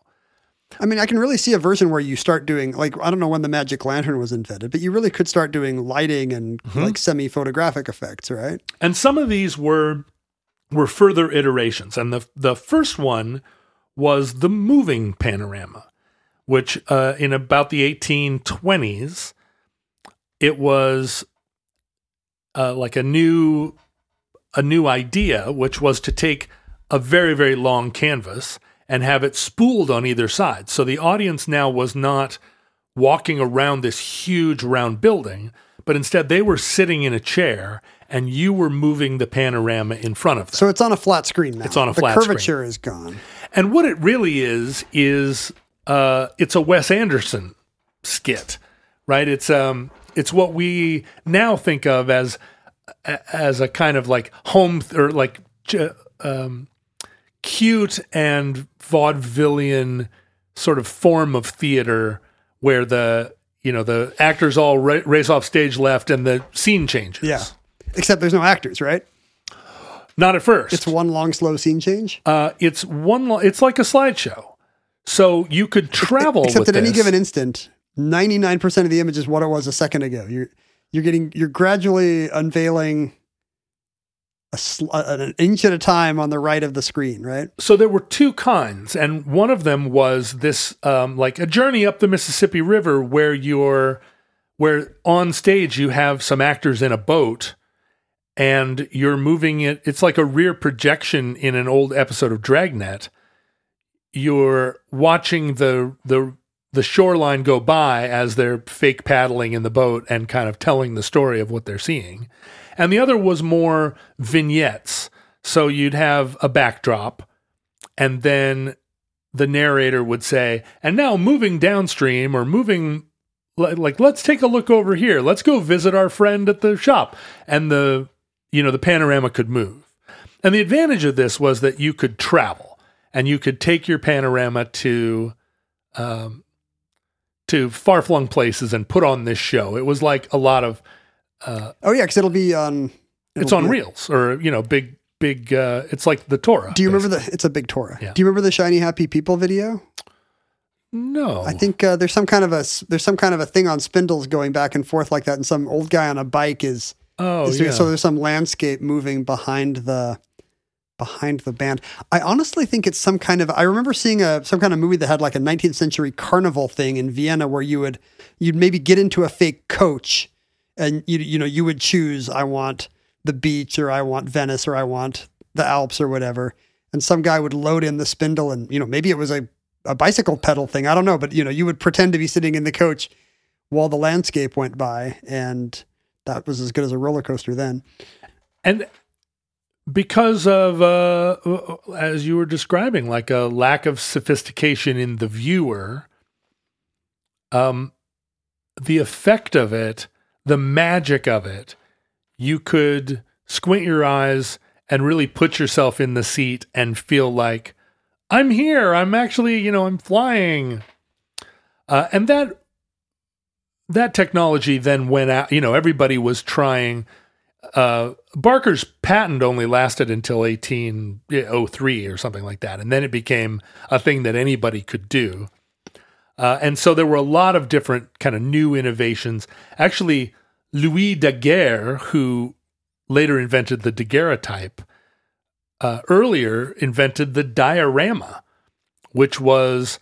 I mean, I can really see a version where you start doing like I don't know when the magic lantern was invented, but you really could start doing lighting and Mm-hmm. like semi photographic effects, right? And some of these were were further iterations. And the the first one was the moving panorama, which uh, in about the 1820s, it was uh, like a new a new idea, which was to take a very very long canvas and have it spooled on either side. So the audience now was not walking around this huge round building, but instead they were sitting in a chair and you were moving the panorama in front of them. So it's on a flat screen now. It's on a the flat screen. curvature is gone. And what it really is is uh, it's a Wes Anderson skit, right? It's um it's what we now think of as as a kind of like home or like um, cute and vaudevillian sort of form of theater where the you know the actors all ra- race off stage left and the scene changes. Yeah. Except there's no actors, right? not at first. It's one long slow scene change. Uh, it's one. Lo- it's like a slideshow, so you could travel. Except at any given instant, 99% of the image is what it was a second ago. You're you're getting you're gradually unveiling sl- an inch at a time on the right of the screen, right? So there were two kinds, and one of them was this, um, like a journey up the Mississippi River, where you're, where on stage you have some actors in a boat, and you're moving it. It's like a rear projection in an old episode of Dragnet. You're watching the the the shoreline go by as they're fake paddling in the boat and kind of telling the story of what they're seeing. And the other was more vignettes. So you'd have a backdrop and then the narrator would say, "And now moving downstream or moving like let's take a look over here. Let's go visit our friend at the shop." And the you know, the panorama could move. And the advantage of this was that you could travel and you could take your panorama to um to far-flung places and put on this show. It was like a lot of Oh yeah, because it'll be on. it's it'll on be- reels or you know, big big uh it's like the Torah. Do you remember the? It's a big Torah. Yeah. Do you remember the shiny happy people video? No. I think uh, there's some kind of a there's some kind of a thing on spindles going back and forth like that, and some old guy on a bike is. Oh, is yeah. So there's some landscape moving behind the behind the band. I honestly think it's some kind of. I remember seeing a some kind of movie that had like a 19th century carnival thing in Vienna where you would you'd maybe get into a fake coach, and you you know you would choose I want the beach or I want Venice or I want the Alps or whatever, and some guy would load in the spindle and you know maybe it was a a bicycle pedal thing. I don't know, but you know, you would pretend to be sitting in the coach while the landscape went by, and that was as good as a roller coaster then. and because of uh as you were describing like a lack of sophistication in the viewer um the effect of it the magic of it you could squint your eyes and really put yourself in the seat and feel like i'm here i'm actually you know i'm flying uh, and that that technology then went out you know everybody was trying uh, Barker's patent only lasted until 1803 or something like that. And then it became a thing that anybody could do. Uh, and so there were a lot of different kind of new innovations. Actually, Louis Daguerre, who later invented the daguerreotype, uh, earlier invented the diorama, which was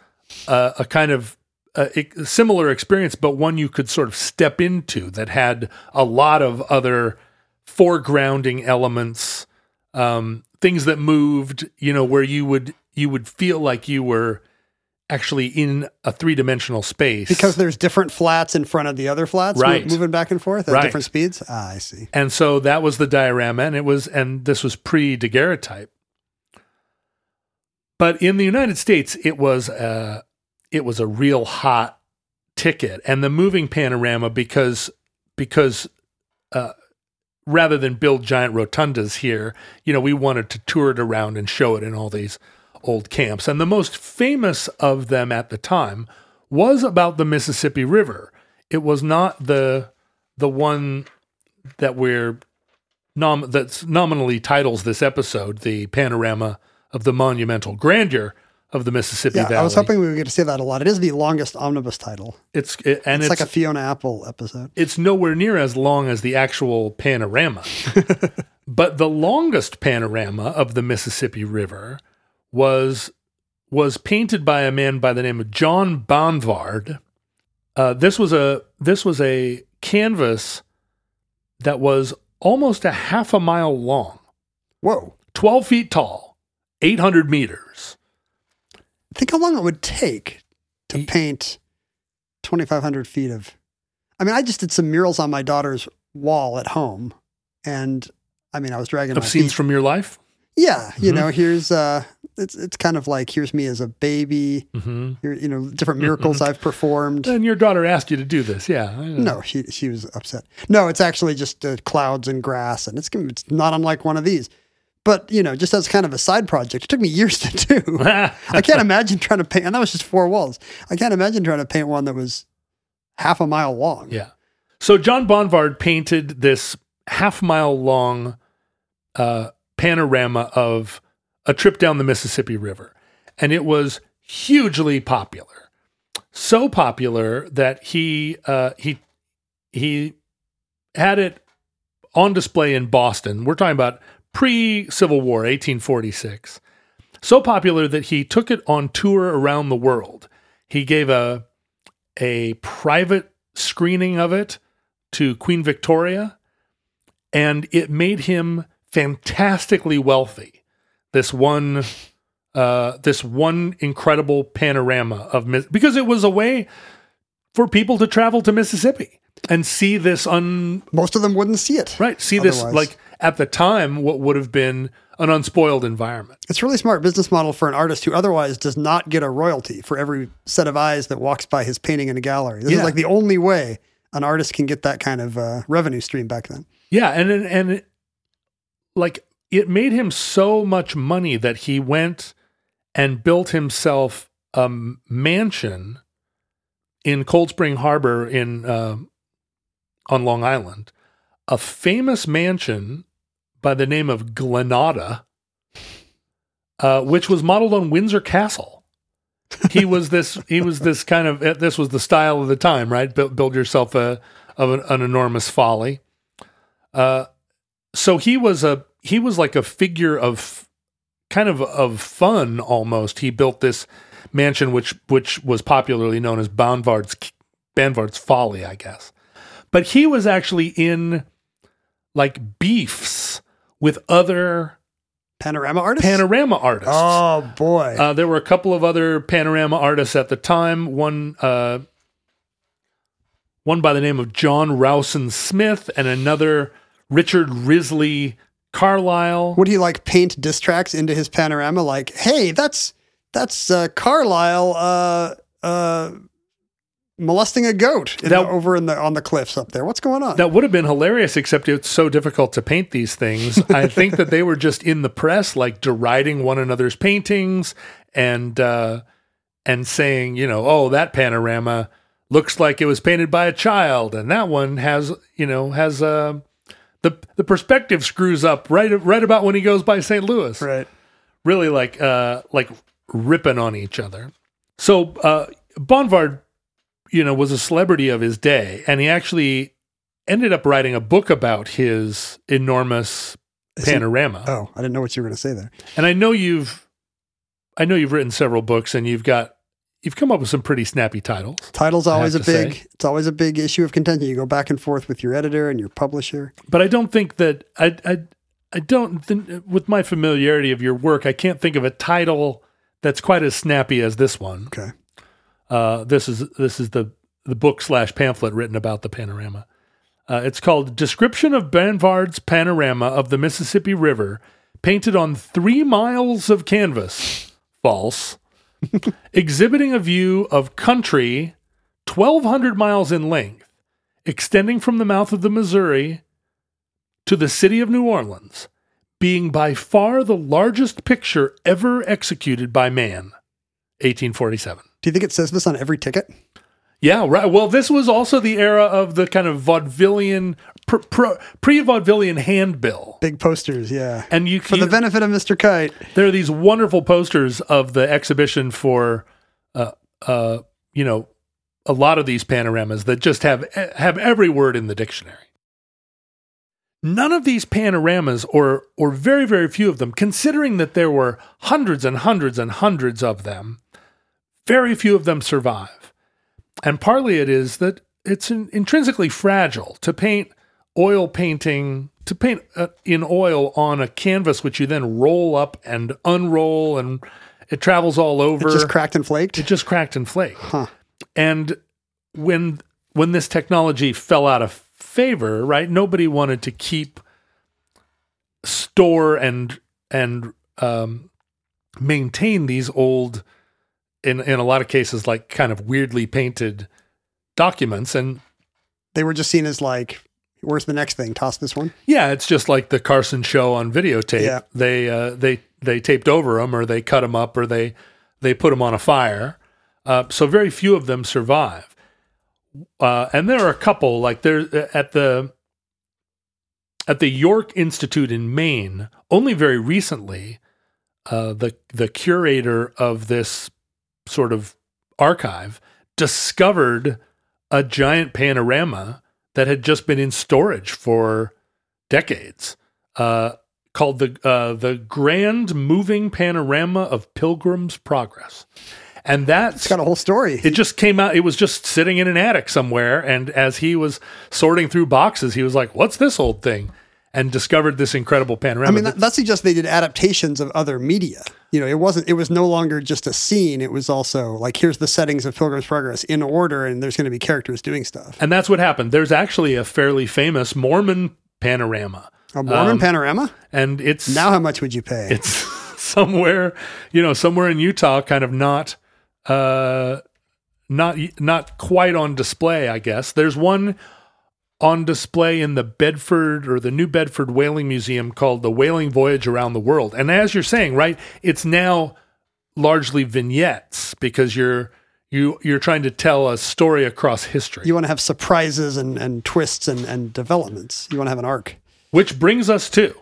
uh, a kind of uh, a similar experience, but one you could sort of step into that had a lot of other foregrounding elements, um, things that moved, you know, where you would you would feel like you were actually in a three dimensional space Because there's different flats in front of the other flats, Right. moving back and forth at Right. different speeds. Ah, I see. And so that was the diorama, and it was, and this was pre daguerreotype. But in the United States, it was a, it was a real hot ticket, and the moving panorama because because uh, rather than build giant rotundas here, you know, we wanted to tour it around and show it in all these old camps, and the most famous of them at the time was about the Mississippi River. It was not the the one that we're nom- that's nominally titles this episode the panorama of the monumental grandeur of the Mississippi Yeah, Valley. I was hoping we would get to say that a lot. It is the longest omnibus title. it's it, and It's, it's, like a Fiona Apple episode. it's nowhere near as long as the actual panorama. but the longest panorama of the Mississippi River was was painted by a man by the name of John Banvard. Uh, this was a this was a canvas that was almost a half a mile long, Whoa. 12 feet tall, 800 meters. Think how long it would take to Ye- paint 2,500 feet of. I mean, I just did some murals on my daughter's wall at home, and I mean, I was dragging Of my scenes feet. from your life. Yeah, you Mhm. know, here's uh, it's it's kind of like here's me as a baby. hmm Here, you know, different miracles I've performed. And your daughter asked you to do this, yeah. No, she she was upset. No, it's actually just uh, clouds and grass, and it's it's not unlike one of these. But you know, just as kind of a side project, it took me years to do. I can't imagine trying to paint, and that was just four walls. I can't imagine trying to paint one that was half a mile long. Yeah. So John Banvard painted this half mile long uh, panorama of a trip down the Mississippi River, and it was hugely popular. So popular that he uh, he he had it on display in Boston. We're talking about pre Civil War, 1846. So popular that he took it on tour around the world. He gave a a private screening of it to Queen Victoria, and it made him fantastically wealthy. This one, uh, this one incredible panorama of Miss- because it was a way for people to travel to Mississippi and see this un Most of them wouldn't see it. right see this like at the time what would have been an unspoiled environment. It's a really smart business model for an artist who otherwise does not get a royalty for every set of eyes that walks by his painting in a gallery. This Yeah. is like the only way an artist can get that kind of uh, revenue stream back then. Yeah, and and, and like it made him so much money that he went and built himself a mansion in Cold Spring Harbor in uh, on Long Island, a famous mansion by the name of Glenada, uh, which was modeled on Windsor Castle. He was this. He was this kind of. uh, This was the style of the time, right? Build, build yourself a of an, an enormous folly. Uh, so he was a he was like a figure of kind of of fun almost. He built this mansion, which which was popularly known as Banvard's Banvard's Folly, I guess. But he was actually in like beefs with other Panorama artists? panorama artists. Oh, boy. Uh, there were a couple of other panorama artists at the time. One, uh, one by the name of John Rowson Smith, and another Richard Risley Carlisle. Would he like paint diss tracks into his panorama? Like, hey, that's that's uh, Carlisle uh, uh, molesting a goat in That- the, over in the on the cliffs up there. What's going on? That would have been hilarious, except it's so difficult to paint these things. I think that they were just in the press, like deriding one another's paintings and uh, and saying, you know, oh, that panorama looks like it was painted by a child, and that one has, you know, has uh, the the perspective screws up right right about when he goes by St. Louis. right. Really like uh, like ripping on each other. So uh, Banvard, you know, was a celebrity of his day, and he actually ended up writing a book about his enormous Is he- panorama. Oh, I didn't know what you were going to say there. And I know you've, I know you've written several books, and you've got, you've come up with some pretty snappy titles. Title's always a big. say. It's always a big issue of contention. You go back and forth with your editor and your publisher. But I don't think that I, I, I don't. Th- with my familiarity of your work, I can't think of a title that's quite as snappy as this one. Okay. Uh, this is this is the the book slash pamphlet written about the panorama. Uh, it's called "Description of Banvard's Panorama of the Mississippi River, painted on three miles of canvas." False. Exhibiting a view of country 1,200 miles in length, extending from the mouth of the Missouri to the city of New Orleans, being by far the largest picture ever executed by man. 1847. Do you think it says this on every ticket? Yeah, right. Well, this was also the era of the kind of vaudevillian, pr- pr- pre-vaudevillian handbill, Big posters, yeah. and you, For you the benefit of Mr. Kite. there are these wonderful posters of the exhibition for, uh, uh, you know, a lot of these panoramas that just have have every word in the dictionary. None of these panoramas, or or very very few of them, considering that there were hundreds and hundreds and hundreds of them, very few of them survive. And partly it is that it's in, intrinsically fragile to paint oil painting to paint uh, in oil on a canvas which you then roll up and unroll and it travels all over It just cracked and flaked. it just cracked and flaked. Huh. And when when this technology fell out of favor, right? Nobody wanted to keep store and and um, maintain these old, in in a lot of cases, like kind of weirdly painted documents. And They were just seen as like, where's the next thing? Toss this one. yeah, it's just like the Carson show on videotape. Yeah. They uh, they they taped over them, or they cut them up, or they they put them on a fire. Uh, so very few of them survive. Uh, and there are a couple, like there at the at the York Institute in Maine. Only very recently, uh, the the curator of this sort of archive discovered a giant panorama that had just been in storage for decades, uh, called the uh, the Grand Moving Panorama of Pilgrim's Progress, and that's It's got a whole story. it just came out. It was just sitting in an attic somewhere, and as he was sorting through boxes, he was like, "What's this old thing?" And discovered this incredible panorama. I mean, that, that suggests they did adaptations of other media. You know, it wasn't. It was no longer just a scene. It was also like, here's the settings of Pilgrim's Progress in order, and there's going to be characters doing stuff. And that's what happened. There's actually a fairly famous Mormon panorama A Mormon Um, panorama? and it's Now, how much would you pay? it's somewhere you know somewhere in Utah, kind of not uh not not quite on display. I guess there's one on display in the Bedford or the New Bedford Whaling Museum called the Whaling Voyage Around the World. And as you're saying, right, it's now largely vignettes because you're you you're trying to tell a story across history. you want to have surprises and, and twists and, and developments. You want to have an arc. Which brings us to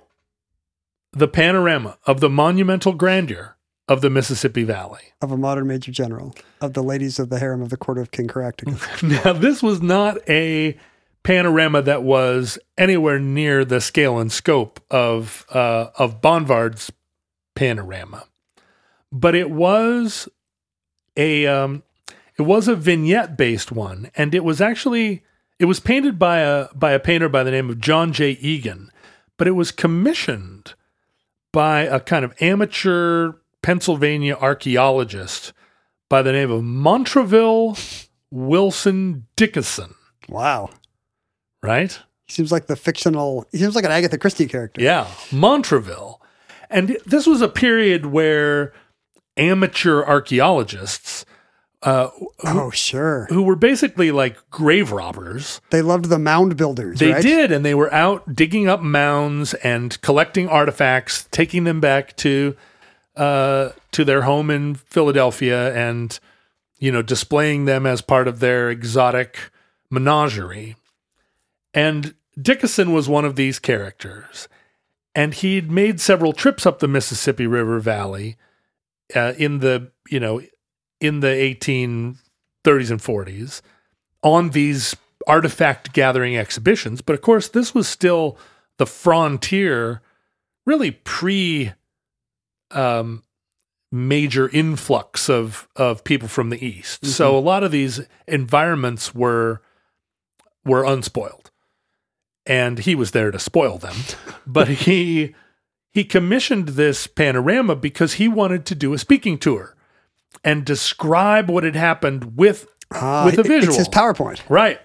the panorama of the monumental grandeur of the Mississippi Valley. of a modern major general of the ladies of the harem of the court of King Caractacus. Now, this was not a panorama that was anywhere near the scale and scope of uh, of Banvard's panorama, but it was a um, it was a vignette based one, and it was actually it was painted by a by a painter by the name of John J. Egan, but it was commissioned by a kind of amateur Pennsylvania archaeologist by the name of Montroville Wilson Dickinson, wow. Right? He seems like the fictional, he seems like an Agatha Christie character. Yeah, Montroville. And this was a period where amateur archaeologists, uh, Oh, sure. who were basically like grave robbers, They loved the mound builders, they right? did, and they were out digging up mounds and collecting artifacts, taking them back to uh, to their home in Philadelphia, and you know displaying them as part of their exotic menagerie. And Dickinson was one of these characters, and he'd made several trips up the Mississippi River Valley uh, in the you know in the 1830s and 40s on these artifact gathering exhibitions. But of course, this was still the frontier, really pre um, major influx of of people from the east. So a lot of these environments were were unspoiled, and he was there to spoil them. but he he commissioned this panorama because he wanted to do a speaking tour and describe what had happened with Ah, with a visual. It's his. PowerPoint. Right.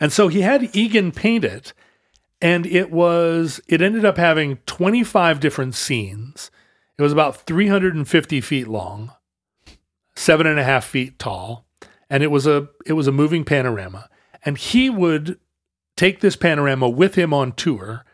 And so he had Egan paint it, and it was it ended up having 25 different scenes. It was about 350 feet long, seven and a half feet tall, and it was a it was a moving panorama. And he would take this panorama with him on tour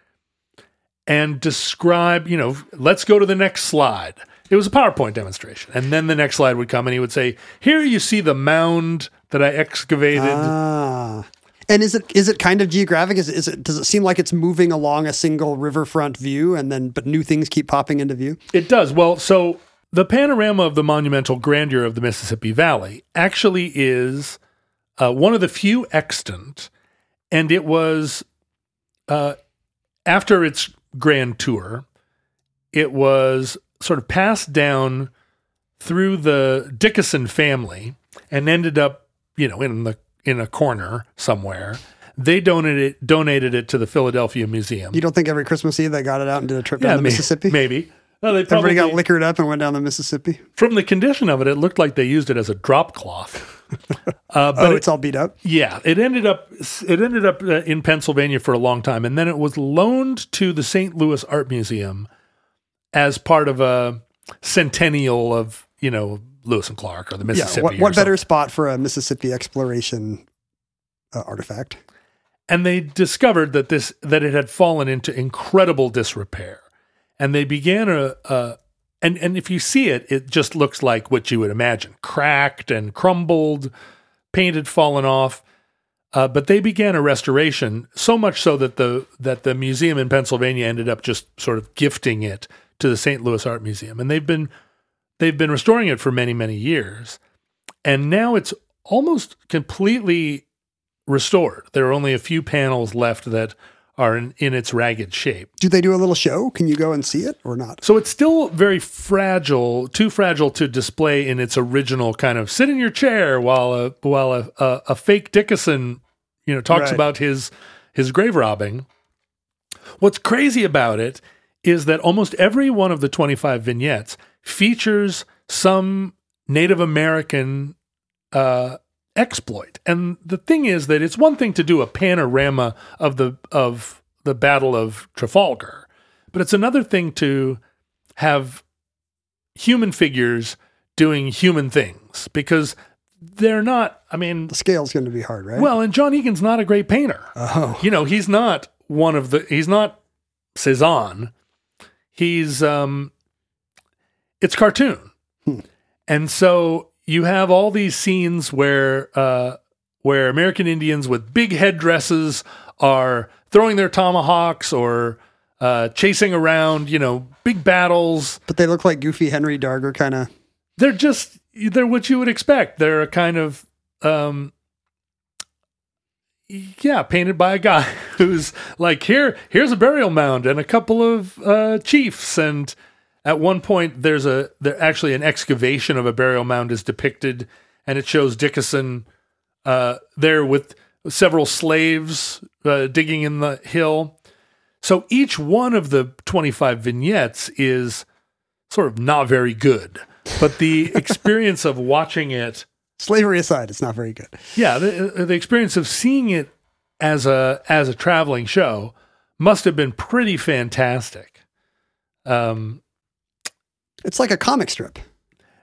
and describe, you know, let's go to the next slide. It was a PowerPoint demonstration. And then the next slide would come and he would say, Here you see the mound that I excavated. Ah. And is it is it kind of geographic? Is is it does it seem like it's moving along a single riverfront view and then but new things keep popping into view? It does. Well, so the panorama of the monumental grandeur of the Mississippi Valley actually is uh, one of the few extant, and it was uh, after its grand tour, it was sort of passed down through the Dickinson family and ended up, you know, in the in a corner somewhere. They donated it, donated it to the Philadelphia Museum. You don't think every Christmas Eve they got it out and did a trip down the may- Mississippi? maybe. No, they probably Everybody got liquored up and went down the Mississippi. from the condition of it, it looked like they used it as a drop cloth. Uh, but oh, it- it's all beat up. yeah, it ended up it ended up uh, in Pennsylvania for a long time, and then it was loaned to the St. Louis Art Museum as part of a centennial of you know Lewis and Clark or the Yeah. Mississippi. What, or what better spot for a Mississippi exploration uh, artifact? And they discovered that this that it had fallen into incredible disrepair, and they began a. a and, and if you see it, it just looks like what you would imagine cracked and crumbled, paint had fallen off. Uh, but they began a restoration, so much so that the that the museum in Pennsylvania ended up just sort of gifting it to the St. Louis Art Museum, and they've been they've been restoring it for many many years, and now it's almost completely restored. There are only a few panels left that are in, in its ragged shape. Do they do a little show? Can you go and see it or not? So it's still very fragile, too fragile to display in its original kind of sit in your chair while a while a, a, a fake Dickinson, you know, talks Right. about his his grave robbing. What's crazy about it is that almost every one of the 25 vignettes features some Native American uh, exploit. And the thing is that it's one thing to do a panorama of the of the Battle of Trafalgar, but it's another thing to have human figures doing human things because they're not. I mean, The scale's going to be hard, right? well, and John Egan's not a great painter. oh, You know, he's not one of the. He's not Cezanne. He's um. It's cartoon, Hmm. and so you have all these scenes where uh where American Indians with big headdresses are throwing their tomahawks or uh, chasing around. You know, big battles. but they look like goofy Henry Darger kind of. they're just they're what you would expect. They're a kind of um yeah, painted by a guy who's like here here's a burial mound and a couple of uh chiefs and at one point there's a there actually an excavation of a burial mound is depicted and it shows Dickeson uh there with several slaves uh, digging in the hill. So each one of the 25 vignettes is sort of not very good. But the experience of watching it, Slavery aside, it's not very good. yeah, the, the experience of seeing it as a as a traveling show must have been pretty fantastic. Um, It's like a comic strip.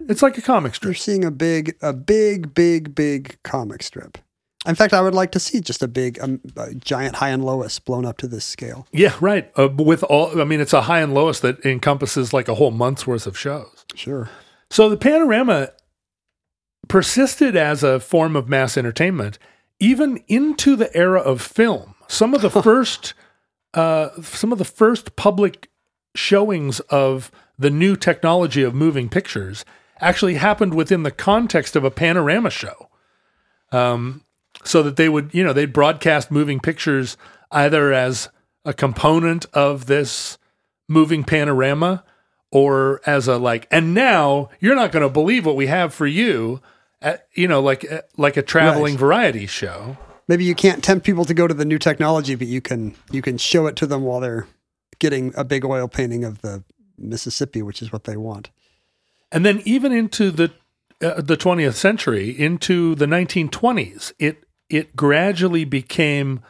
it's like a comic strip. You're seeing a big, a big, big, big comic strip. In fact, I would like to see just a big, um, a giant Hi and Lois blown up to this scale. Yeah, right. Uh, with all, I mean, it's a Hi and Lois that encompasses like a whole month's worth of shows. Sure. So the panorama persisted as a form of mass entertainment even into the era of film. Some of the first, uh, some of the first public showings of the new technology of moving pictures actually happened within the context of a panorama show. Um, so that they would, you know, they'd broadcast moving pictures either as a component of this moving panorama or as a like and now you're not going to believe what we have for you at, you know like uh, like a traveling Right. variety show Maybe you can't tempt people to go to the new technology, but you can you can show it to them while they're getting a big oil painting of the Mississippi, which is what they want. and then even into the uh, the 20th century into the 1920s it it gradually became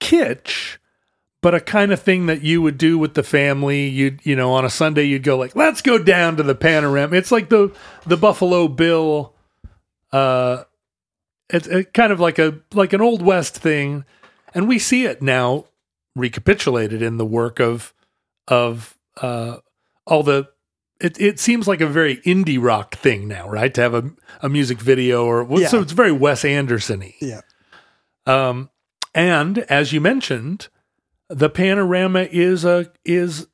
kitsch but a kind of thing that you would do with the family. You'd you know on a sunday you'd go like let's go down to the panorama. It's like the the buffalo bill uh it's it kind of like a like an old west thing. And we see it now recapitulated in the work of of uh all the it, it seems like a very indie rock thing now right to have a, a music video or well, so it's very wes anderson-y Yeah. um, and as you mentioned, the panorama is a is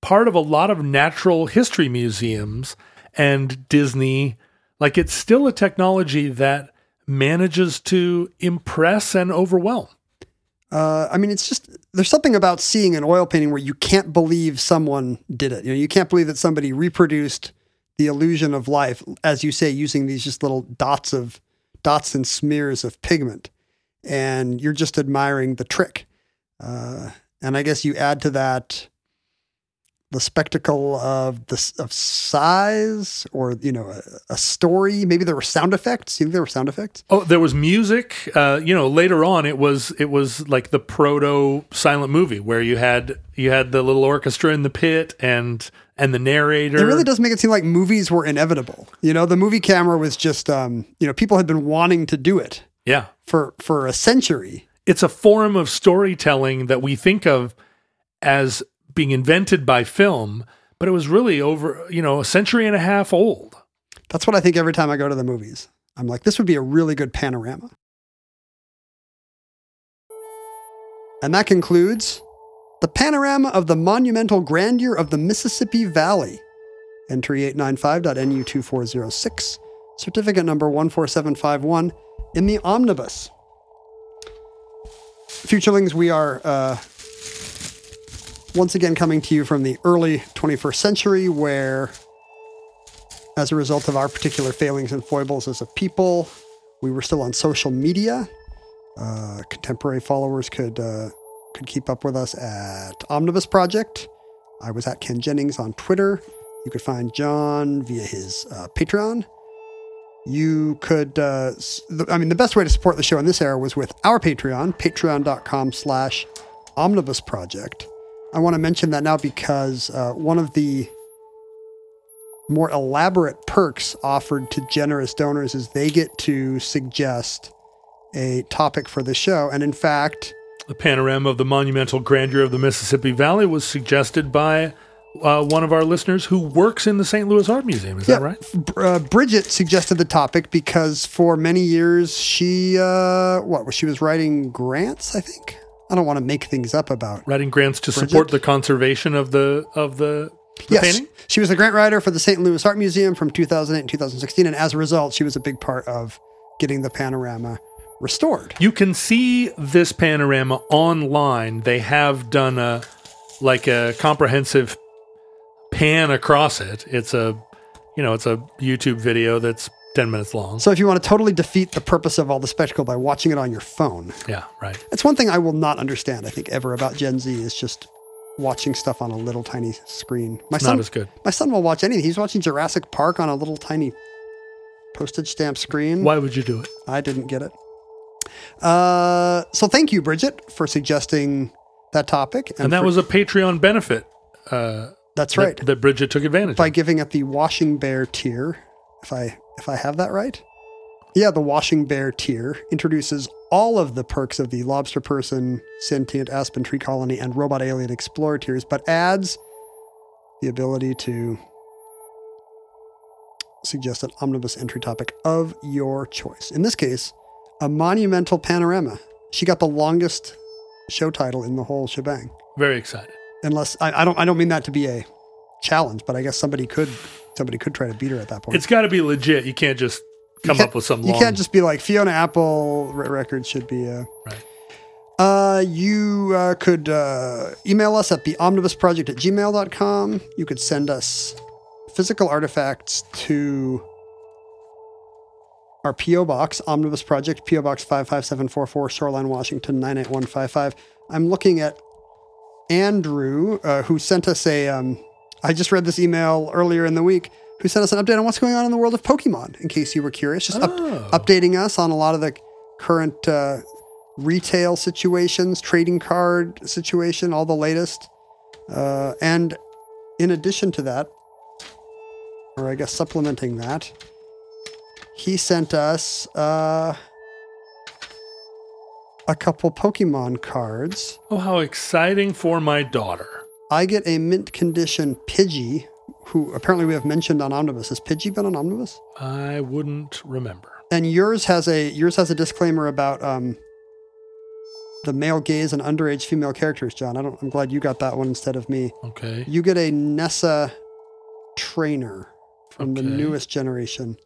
part of a lot of natural history museums and Disney. Like it's still a technology that manages to impress and overwhelm. Uh, I mean, it's just there's something about seeing an oil painting where you can't believe someone did it. You know, you can't believe that somebody reproduced the illusion of life, as you say, using these just little dots of dots and smears of pigment, and you're just admiring the trick. Uh, and I guess you add to that the spectacle of the of size, or you know, a, a story. Maybe there were sound effects. You think there were sound effects? Oh, there was music. Uh, you know, later on, it was it was like the proto silent movie where you had you had the little orchestra in the pit and and the narrator. It really does make it seem like movies were inevitable. You know, the movie camera was just, um, you know, people had been wanting to do it Yeah, for for a century. it's a form of storytelling that we think of as being invented by film, but it was really over, you know, a century and a half old. That's what I think every time I go to the movies. I'm like, this would be a really good panorama. And that concludes the panorama of the monumental grandeur of the Mississippi Valley. Entry 895.NU2406, certificate number 14751 in the omnibus. Futurelings, we are uh, once again coming to you from the early 21st century where as a result of our particular failings and foibles as a people, we were still on social media. Uh, contemporary followers could uh, could keep up with us at Omnibus Project. I was at Ken Jennings on Twitter. You could find John via his uh, Patreon. You could, uh, mean, the best way to support the show in this era was with our Patreon, patreon.com slash Omnibus Project. I want to mention that now because uh, one of the more elaborate perks offered to generous donors is they get to suggest a topic for the show. And in fact, The panorama of the monumental grandeur of the Mississippi Valley was suggested by uh, one of our listeners who works in the St. Louis Art Museum. Is that right? Uh, Bridget suggested the topic because for many years she, uh, what, she was writing grants, I think. I don't want to make things up about. Writing grants to Bridget? support the conservation of the of the, the Yes, painting. she was a grant writer for the St. Louis Art Museum from 2008 and 2016, and as a result, she was a big part of getting the panorama restored. You can see this panorama online. They have done a like a comprehensive pan across it. It's a you know, it's a YouTube video that's 10 minutes long. So if you want to totally defeat the purpose of all the spectacle by watching it on your phone, yeah, right. That's one thing I will not understand, I think, ever about Gen Z is just watching stuff on a little tiny screen. My It's son, not as good. my son will watch anything. He's watching Jurassic Park on a little tiny postage stamp screen. Why would you do it? I didn't get it. Uh, so thank you, Bridget, for suggesting that topic. And that for- was a Patreon benefit. Uh, that's right. That, Bridget took advantage By of. giving it the Washing Bear tier, if I if I have that right. Yeah, the Washing Bear tier introduces all of the perks of the Lobster Person, Sentient Aspen Tree Colony, and Robot Alien Explorer tiers, but adds the ability to suggest an omnibus entry topic of your choice. In this case, a monumental panorama. She got the longest show title in the whole shebang. Very excited. Unless I, I don't I don't mean that to be a challenge, but I guess somebody could somebody could try to beat her at that point. It's got to be legit. You can't just come can't- up with some You long. can't just be like Fiona Apple re- records should be. Uh, Right. uh, you uh, could uh, email us at the omnibusproject at gmail.com. You could send us physical artifacts to our P.O. Box, Omnibus Project, P.O. Box 55744, Shoreline, Washington 98155. I'm looking at Andrew, uh, who sent us a. Um, I just read this email earlier in the week, who sent us an update on what's going on in the world of Pokemon, in case you were curious. Just up- Oh. updating us on a lot of the current uh, retail situations, trading card situation, all the latest. Uh, and in addition to that, or I guess supplementing that, he sent us uh, a couple Pokemon cards. Oh, how exciting for my daughter. I get a mint condition Pidgey, who apparently we have mentioned on Omnibus. Has Pidgey been on Omnibus? I wouldn't remember. And yours has a yours has a disclaimer about um, the male gaze and underage female characters, John. I don't. I'm glad you got that one instead of me. Okay. You get a Nessa trainer from the newest generation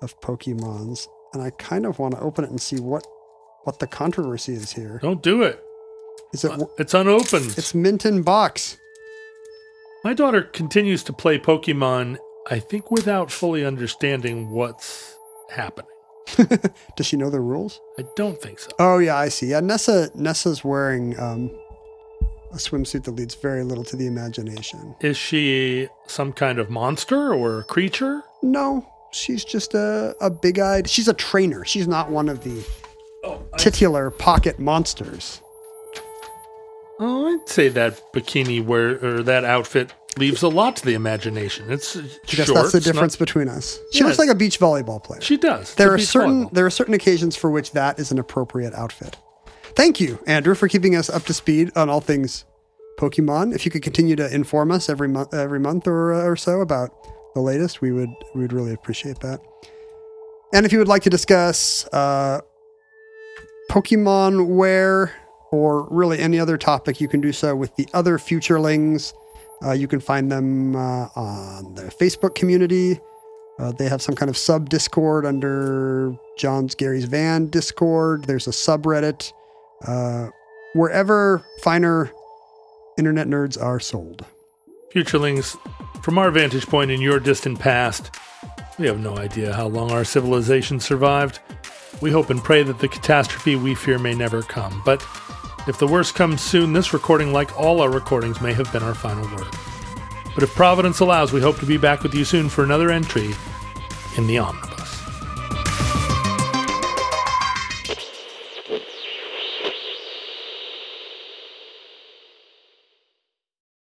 of Pokemons, and I kind of want to open it and see what what the controversy is here. Don't do it. Is it? It's unopened. It's mint in box. My daughter continues to play Pokemon, I think, without fully understanding what's happening. Does she know the rules? I don't think so. Oh yeah, I see. Yeah, Nessa Nessa's wearing um, a swimsuit that leads very little to the imagination. Is she some kind of monster or a creature? No, she's just a, a big-eyed. She's a trainer. She's not one of the Oh, titular pocket monsters. Oh I'd say that bikini wear or that outfit leaves a lot to the imagination. It's I guess short. that's the it's not- difference between us. She Yeah. looks like a beach volleyball player. she does. There are certain volleyball. there are certain occasions for which that is an appropriate outfit. Thank you, Andrew, for keeping us up to speed on all things Pokemon. If you could continue to inform us every month, every month or, or so about the latest, we would we would really appreciate that. And if you would like to discuss uh, Pokemon wear or really any other topic, you can do so with the other futurelings. Uh, you can find them uh, on the Facebook community. Uh, they have some kind of sub Discord under John's Gary's Van Discord. There's a subreddit. Uh, wherever finer internet nerds are sold. Futurelings, from our vantage point in your distant past, we have no idea how long our civilization survived. We hope and pray that the catastrophe we fear may never come. But if the worst comes soon, this recording, like all our recordings, may have been our final word. But if Providence allows, we hope to be back with you soon for another entry in the Omnibus.